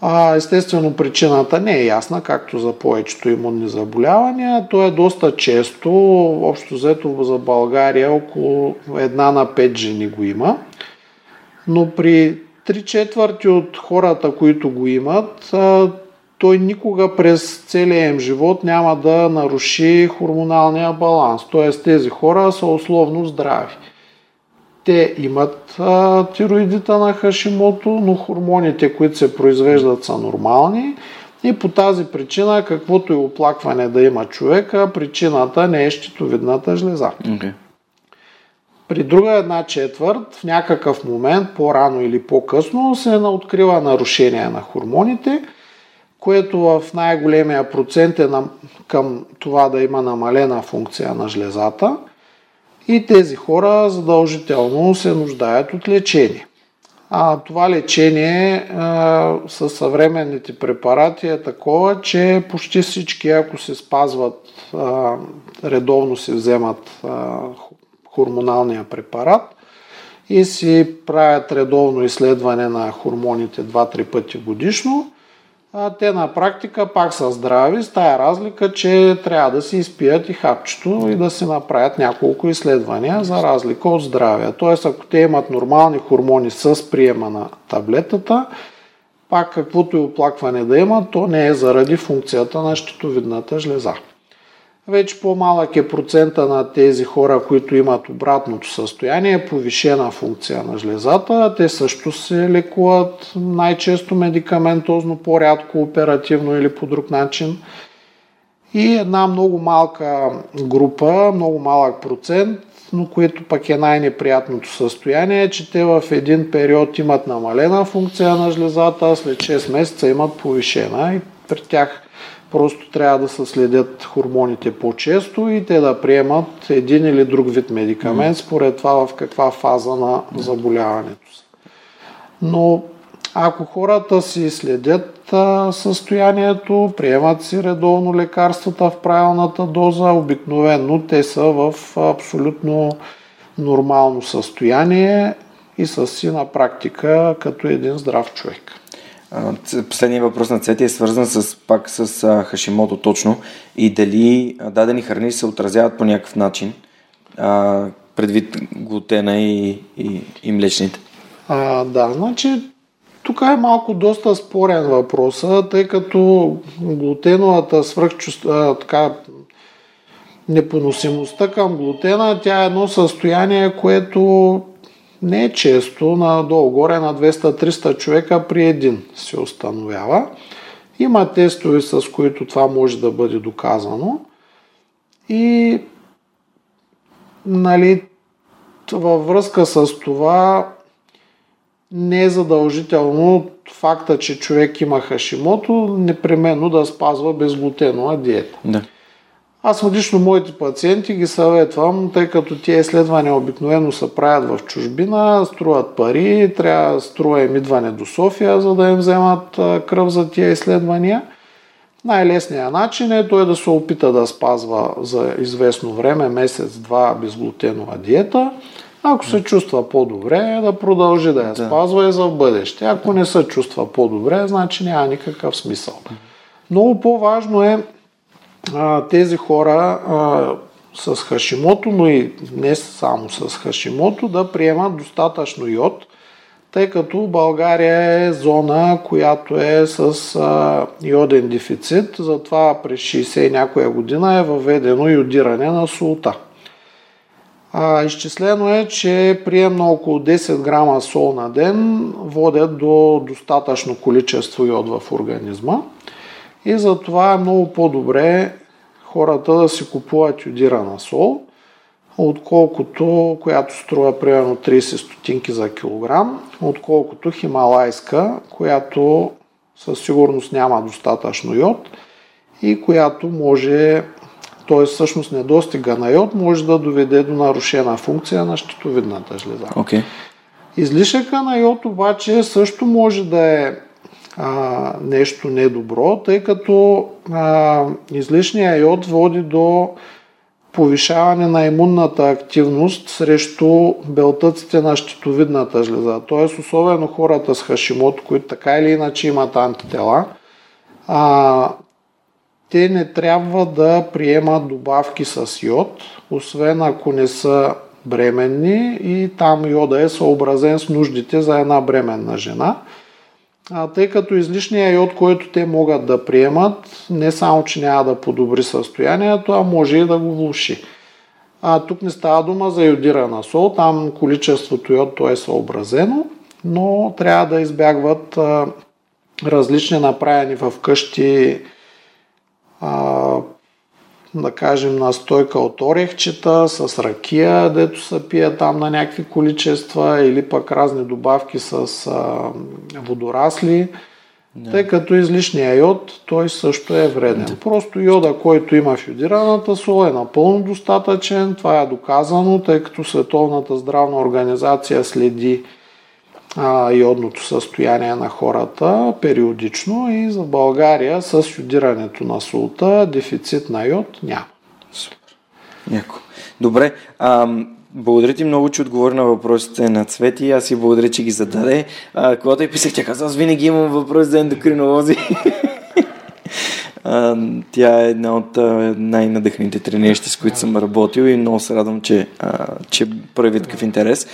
А, естествено, причината не е ясна, както за повечето имунни заболявания. То е доста често, общо взето за България, около една на 5 жени го има. Но при 3 четвърти от хората, които го имат, той никога през целия им живот няма да наруши хормоналния баланс. Т.е. тези хора са условно здрави. Те имат а, тироидита на Хашимото, но хормоните, които се произвеждат са нормални и по тази причина, каквото и оплакване да има човека, причината не е щитовидната жлеза. Okay. При друга една четвърт, в някакъв момент, по-рано или по-късно, се открива нарушение на хормоните, което в най-големия процент е към това да има намалена функция на жлезата – и тези хора задължително се нуждаят от лечение. А това лечение а, с съвременните препарати е такова, че почти всички, ако се спазват, а, редовно се вземат а, хормоналния препарат и си правят редовно изследване на хормоните 2-3 пъти годишно, а, те на практика пак са здрави с тая разлика, че трябва да си изпият и хапчето и да си направят няколко изследвания за разлика от здравия. Тоест, ако те имат нормални хормони с приема на таблетата, пак каквото и оплакване да имат, то не е заради функцията на щитовидната жлеза. Вече по-малък е процента на тези хора, които имат обратното състояние, повишена функция на жлезата. Те също се лекуват най-често медикаментозно, по-рядко оперативно или по друг начин. И една много малка група, много малък процент, но което пък е най-неприятното състояние, е, че те в един период имат намалена функция на жлезата, а след 6 месеца имат повишена и при тях Просто трябва да се следят хормоните по-често и те да приемат един или друг вид медикамент, според това в каква фаза на заболяването са. Но ако хората си следят състоянието, приемат си редовно лекарствата в правилната доза, обикновено те са в абсолютно нормално състояние и са си на практика като един здрав човек. Последният въпрос на Цети е свързан с, пак с Хашимото точно и дали дадени храни се отразяват по някакъв начин а, предвид глутена и, и, и млечните. А, да, значи тук е малко доста спорен въпрос, тъй като глутеновата свръхчувство, така, непоносимостта към глутена, тя е едно състояние, което не е често, надолу-горе на 200-300 човека при един се установява. Има тестове, с които това може да бъде доказано. И нали, във връзка с това не е задължително факта, че човек има хашимото, непременно да спазва безглутенова диета. Да. Аз лично моите пациенти ги съветвам, тъй като тия изследвания обикновено се правят в чужбина, струват пари, трябва струва им идване до София, за да им вземат кръв за тия изследвания. Най-лесният начин е той да се опита да спазва за известно време, месец-два безглутенова диета. Ако се чувства по-добре, да продължи да я да. спазва и за в бъдеще. Ако не се чувства по-добре, значи няма никакъв смисъл. Много по-важно е тези хора а, с Хашимото, но и не само с Хашимото, да приемат достатъчно йод, тъй като България е зона, която е с а, йоден дефицит, затова през 60 някоя година е въведено йодиране на солта. А, изчислено е, че прием на около 10 грама сол на ден водят до достатъчно количество йод в организма. И затова е много по-добре хората да си купуват йодирана сол, отколкото, която струва примерно 30 стотинки за килограм, отколкото хималайска, която със сигурност няма достатъчно йод и която може, т.е. всъщност недостига на йод може да доведе до нарушена функция на щитовидната жлеза. Okay. Излишъка на йод обаче също може да е а, нещо недобро, тъй като а, излишния йод води до повишаване на имунната активност срещу белтъците на щитовидната жлеза. Т.е. особено хората с хашимото, които така или иначе имат антитела, а, те не трябва да приемат добавки с йод, освен ако не са бременни и там йода е съобразен с нуждите за една бременна жена. А, тъй като излишният йод, който те могат да приемат, не само, че няма да подобри състоянието, а може и да го влуши. А, тук не става дума за йодирана сол, там количеството йод то е съобразено, но трябва да избягват а, различни направени в къщи да кажем, настойка от орехчета с ракия, дето се пие там на някакви количества или пък разни добавки с а, водорасли. Не. Тъй като излишния йод, той също е вреден. Не. Просто йода, който има в йодираната сол е напълно достатъчен. Това е доказано, тъй като Световната здравна организация следи а, йодното състояние на хората периодично и за България с йодирането на солта дефицит на йод няма. Супер. Няко. Добре. А, благодаря ти много, че отговори на въпросите на Цвети. Аз и благодаря, че ги зададе. А, когато я писах, тя каза, аз винаги имам въпрос за ендокринолози. *laughs* Тя е една от най-надъхните трениращи, с които съм работил и много се радвам, че, а, че прави такъв интерес.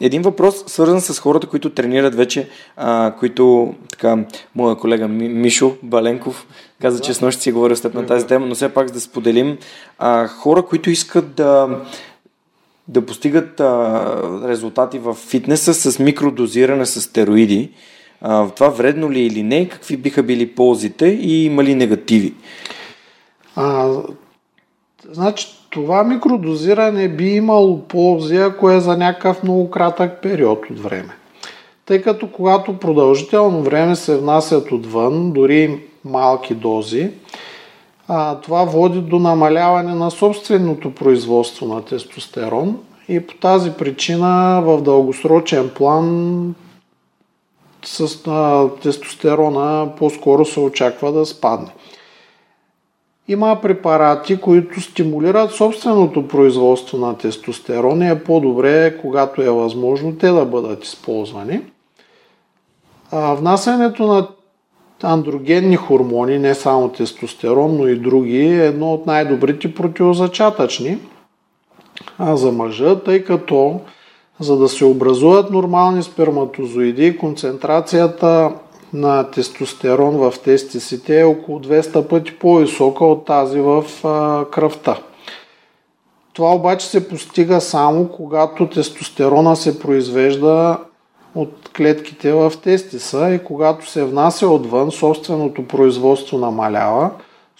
Един въпрос, свързан с хората, които тренират вече, а, които, така, моя колега Мишо Баленков каза, че с нощ си говоря след на тази тема, но все пак да споделим. А, хора, които искат да да постигат а, резултати в фитнеса с микродозиране с стероиди. Това вредно ли е или не? Какви биха били ползите и има ли негативи? А, значи, това микродозиране би имало ползи, ако е за някакъв много кратък период от време. Тъй като когато продължително време се внасят отвън, дори малки дози, а, това води до намаляване на собственото производство на тестостерон и по тази причина в дългосрочен план с а, тестостерона по-скоро се очаква да спадне. Има препарати, които стимулират собственото производство на тестостерон и е по-добре, когато е възможно, те да бъдат използвани. А, внасянето на андрогенни хормони, не само тестостерон, но и други, е едно от най-добрите противозачатъчни а за мъжа, тъй като за да се образуват нормални сперматозоиди, концентрацията на тестостерон в тестисите е около 200 пъти по-висока от тази в кръвта. Това обаче се постига само когато тестостерона се произвежда от клетките в тестиса и когато се внася отвън, собственото производство намалява,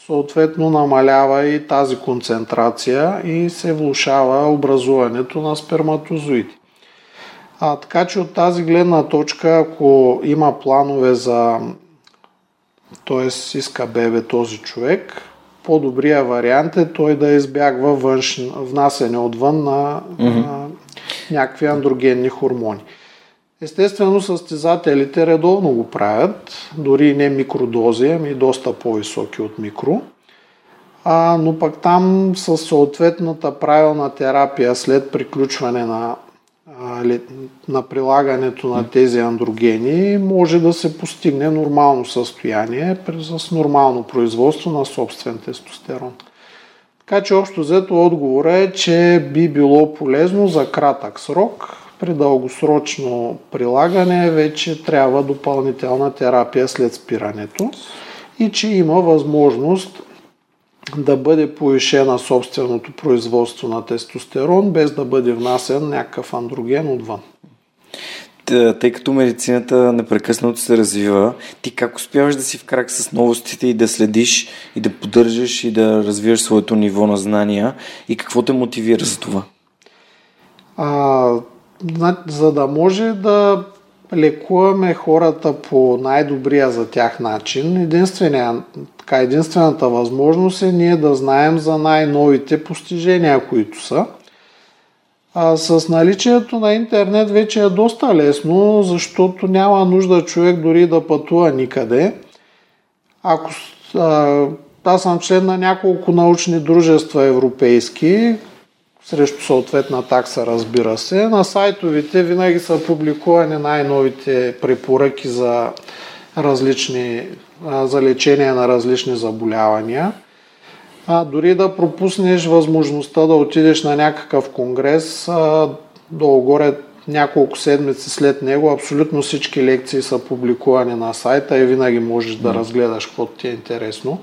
съответно намалява и тази концентрация и се влушава образуването на сперматозоиди. А, така че от тази гледна точка, ако има планове за т.е. иска бебе този човек, по-добрия вариант е той да избягва външен, внасяне отвън на, mm-hmm. на някакви андрогенни хормони. Естествено, състезателите редовно го правят, дори не микродози, ами доста по-високи от микро. А, но пък там със съответната правилна терапия след приключване на на прилагането на тези андрогени може да се постигне нормално състояние с нормално производство на собствен тестостерон. Така че общо взето отговора е, че би било полезно за кратък срок. При дългосрочно прилагане вече трябва допълнителна терапия след спирането и че има възможност да бъде повишена собственото производство на тестостерон, без да бъде внасен някакъв андроген отвън. Тъй като медицината непрекъснато се развива, ти как успяваш да си в крак с новостите и да следиш и да поддържаш и да развиваш своето ниво на знания и какво те мотивира за това? А, за да може да лекуваме хората по най-добрия за тях начин, единствения така, единствената възможност е ние да знаем за най-новите постижения, които са. А с наличието на интернет вече е доста лесно, защото няма нужда човек дори да пътува никъде. Ако а, аз съм член на няколко научни дружества европейски, срещу съответна такса, разбира се. На сайтовите винаги са публикувани най-новите препоръки за различни, за лечение на различни заболявания. А, дори да пропуснеш възможността да отидеш на някакъв конгрес, а, долу-горе няколко седмици след него, абсолютно всички лекции са публикувани на сайта и винаги можеш да разгледаш каквото ти е интересно.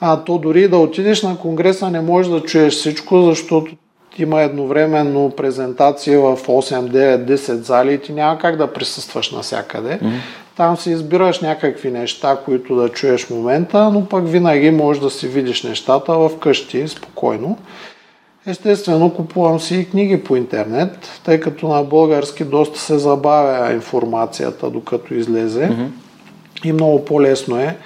А то дори да отидеш на конгреса не можеш да чуеш всичко, защото има едновременно презентация в 8, 9, 10 зали и ти няма как да присъстваш навсякъде. Mm-hmm. Там си избираш някакви неща, които да чуеш в момента, но пък винаги можеш да си видиш нещата в къщи, спокойно. Естествено, купувам си и книги по интернет, тъй като на български доста се забавя информацията, докато излезе. Mm-hmm. И много по-лесно е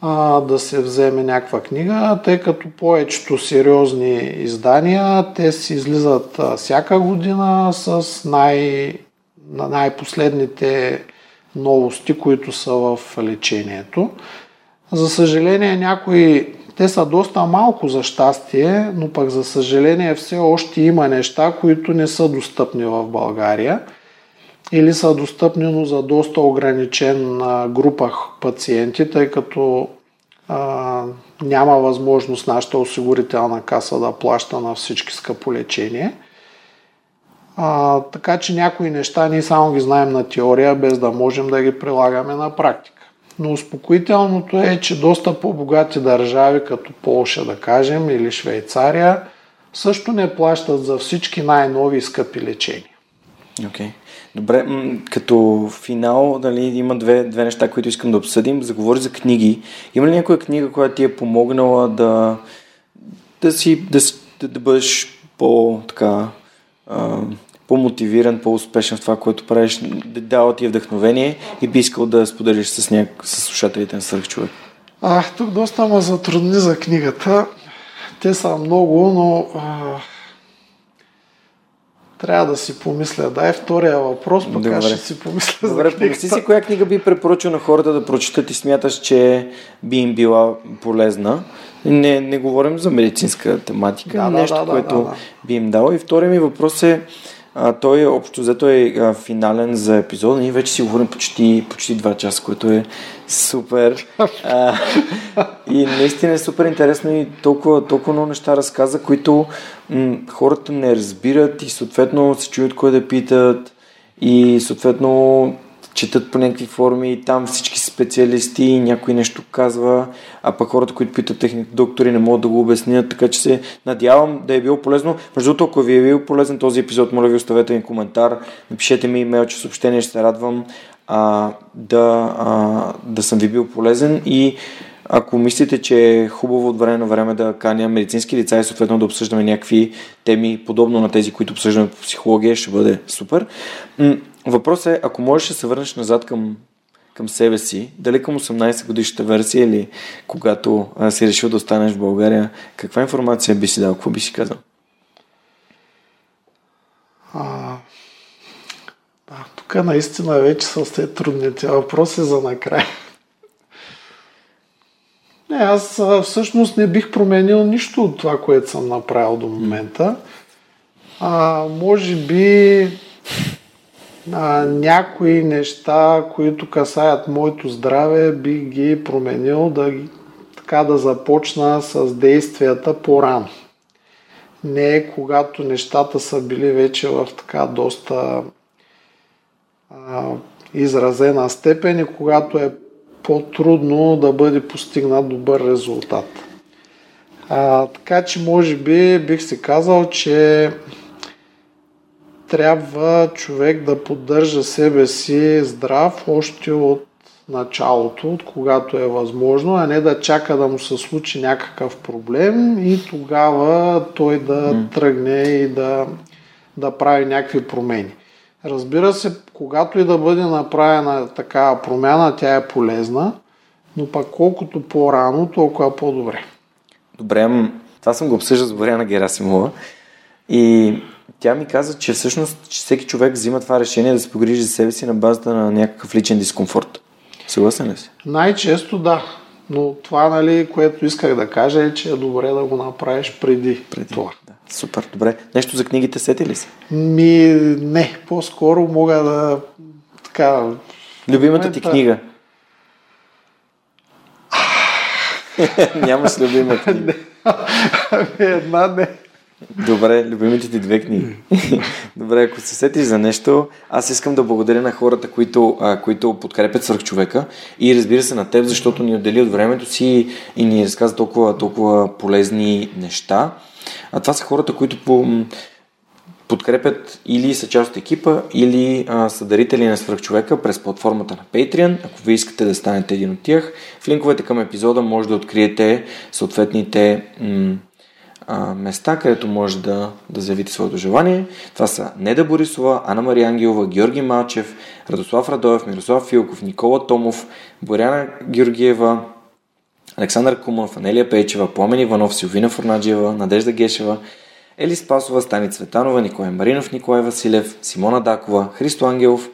а, да се вземе някаква книга, тъй като повечето сериозни издания, те си излизат а, всяка година с най, най-последните новости, които са в лечението. За съжаление, някои те са доста малко за щастие, но пък за съжаление все още има неща, които не са достъпни в България или са достъпни, но за доста ограничен група пациенти, тъй като а, няма възможност нашата осигурителна каса да плаща на всички скъпо лечение. А, така че някои неща ние само ги знаем на теория, без да можем да ги прилагаме на практика. Но успокоителното е, че доста по-богати държави, като Полша, да кажем, или Швейцария, също не плащат за всички най-нови скъпи лечения. Okay. Добре, като финал, дали, има две, две неща, които искам да обсъдим. Заговори за книги. Има ли някоя книга, която ти е помогнала да, да си да, да, бъдеш по така по-мотивиран, по-успешен в това, което правиш, да дава ти е вдъхновение и би искал да споделиш с, няк... с слушателите на Сърх човек? А, тук доста ме затрудни за книгата. Те са много, но а, трябва да си помисля. Дай втория въпрос, пък Добре. ще си помисля Добре, за книгата. помисли си коя книга би препоръчал на хората да прочитат и смяташ, че би им била полезна. Не, не говорим за медицинска тематика, да, нещо, да, да, което да, да. би им дало. И втория ми въпрос е, а, той общо взето е а, финален за епизода. Ние вече си говорим почти, почти 2 часа, което е супер. А, *laughs* и наистина е супер интересно и толкова, толкова много неща разказа, които м- хората не разбират и съответно се чуят кой да питат и съответно четат по някакви форми и там всички специалисти и някой нещо казва, а пък хората, които питат техните доктори не могат да го обяснят, така че се надявам да е било полезно. Между другото, ако ви е бил полезен този епизод, моля ви оставете ми коментар, напишете ми имейл, че съобщение ще се радвам а, да, а, да съм ви бил полезен и ако мислите, че е хубаво от време на време да каня медицински лица и съответно да обсъждаме някакви теми, подобно на тези, които обсъждаме по психология, ще бъде супер. Въпросът е, ако можеш да се върнеш назад към, към себе си, дали към 18 годишната версия или когато а, си решил да останеш в България, каква информация би си дал? Какво би си казал? А, да, тук наистина вече са все трудните въпроси за накрая. Не, аз всъщност не бих променил нищо от това, което съм направил до момента. А, може би а, някои неща, които касаят моето здраве, би ги променил да, така да започна с действията по-рано. Не когато нещата са били вече в така доста а, изразена степен и когато е по-трудно да бъде постигнат добър резултат. А, така че може би бих си казал, че трябва човек да поддържа себе си здрав още от началото, от когато е възможно, а не да чака да му се случи някакъв проблем и тогава той да mm. тръгне и да, да прави някакви промени. Разбира се, когато и да бъде направена такава промяна, тя е полезна, но пък колкото по-рано, толкова по-добре. Добре, това съм го обсъждал с Боряна Герасимова и тя ми каза, че всъщност че всеки човек взима това решение да се погрижи за себе си на базата на някакъв личен дискомфорт. Съгласен ли си? Най-често да. Но това, нали, което исках да кажа е, че е добре да го направиш преди, преди. това. Да. Супер, добре. Нещо за книгите сети ли си? Ми, не. По-скоро мога да така... Любимата ти книга? *laughs* Нямаш любима книга. *laughs* Ами една не. Добре, любимите ти две книги. *laughs* Добре, ако се сетиш за нещо, аз искам да благодаря на хората, които, а, които подкрепят свърх човека и разбира се на теб, защото ни отдели от времето си и ни разказа толкова, толкова полезни неща. А това са хората, които по, подкрепят или са част от екипа, или а, са дарители на свръхчовека през платформата на Patreon. Ако ви искате да станете един от тях, в линковете към епизода може да откриете съответните м- места, където може да, да заявите своето желание. Това са Неда Борисова, Ана Мария Ангелова, Георги Малчев, Радослав Радоев, Мирослав Филков, Никола Томов, Боряна Георгиева, Александър Кумов, Анелия Пейчева, Пламен Иванов, Силвина Фурнаджиева, Надежда Гешева, Ели Спасова, Стани Цветанова, Николай Маринов, Николай Василев, Симона Дакова, Христо Ангелов,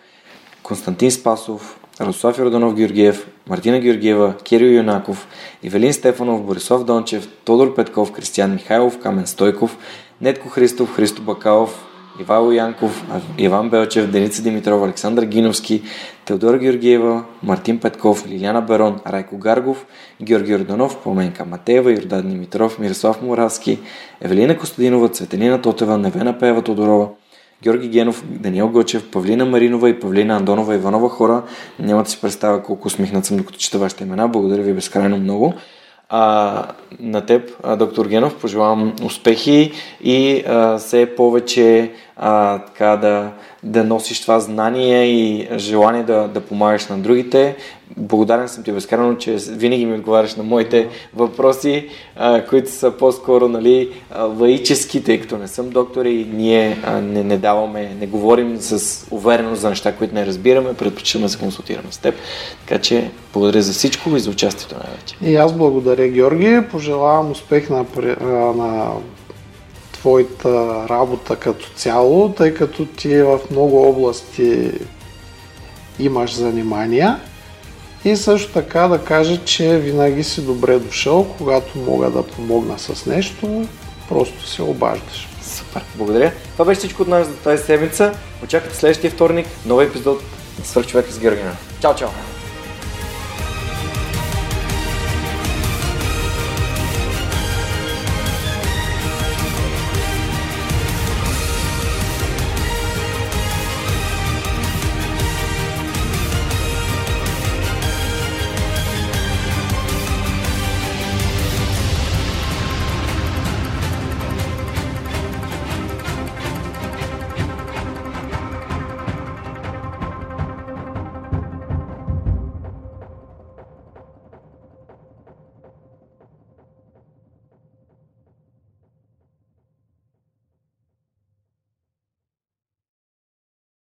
Константин Спасов, Радослав Йорданов Георгиев, Мартина Георгиева, Кирил Юнаков, Ивелин Стефанов, Борислав Дончев, Тодор Петков, Кристиян Михайлов, Камен Стойков, Нетко Христов, Христо Бакалов, Ивало Янков, Иван Белчев, Деница Димитров, Александър Гиновски, Теодора Георгиева, Мартин Петков, Лиляна Берон, Райко Гаргов, Георги Йорданов, Поменка Матеева, Йордан Димитров, Мирослав Моравски, Евелина Костадинова, Цветелина Тотева, Невена Пева Тодорова, Георги Генов, Даниел Гочев, Павлина Маринова и Павлина Андонова Иванова хора. Няма да си представя колко усмихнат съм, докато чета вашите имена. Благодаря ви безкрайно много. А, на теб, а, доктор Генов, пожелавам успехи и а, все повече а, така да, да носиш това знание и желание да, да помагаш на другите. Благодарен съм ти безкрайно, че винаги ми отговаряш на моите въпроси, а, които са по-скоро нали, лаически, тъй като не съм доктор и ние а, не, не даваме, не говорим с увереност за неща, които не разбираме, предпочитаме да се консултираме с теб. Така че благодаря за всичко и за участието най-вече. И аз благодаря, Георги. Пожелавам успех на, на твоята работа като цяло, тъй като ти в много области имаш занимания. И също така да кажа, че винаги си добре дошъл, когато мога да помогна с нещо, просто се обаждаш. Супер, благодаря. Това беше всичко от нас за тази седмица. Очаквайте следващия вторник, нов епизод на Свърх човека с Георгина. Чао, чао!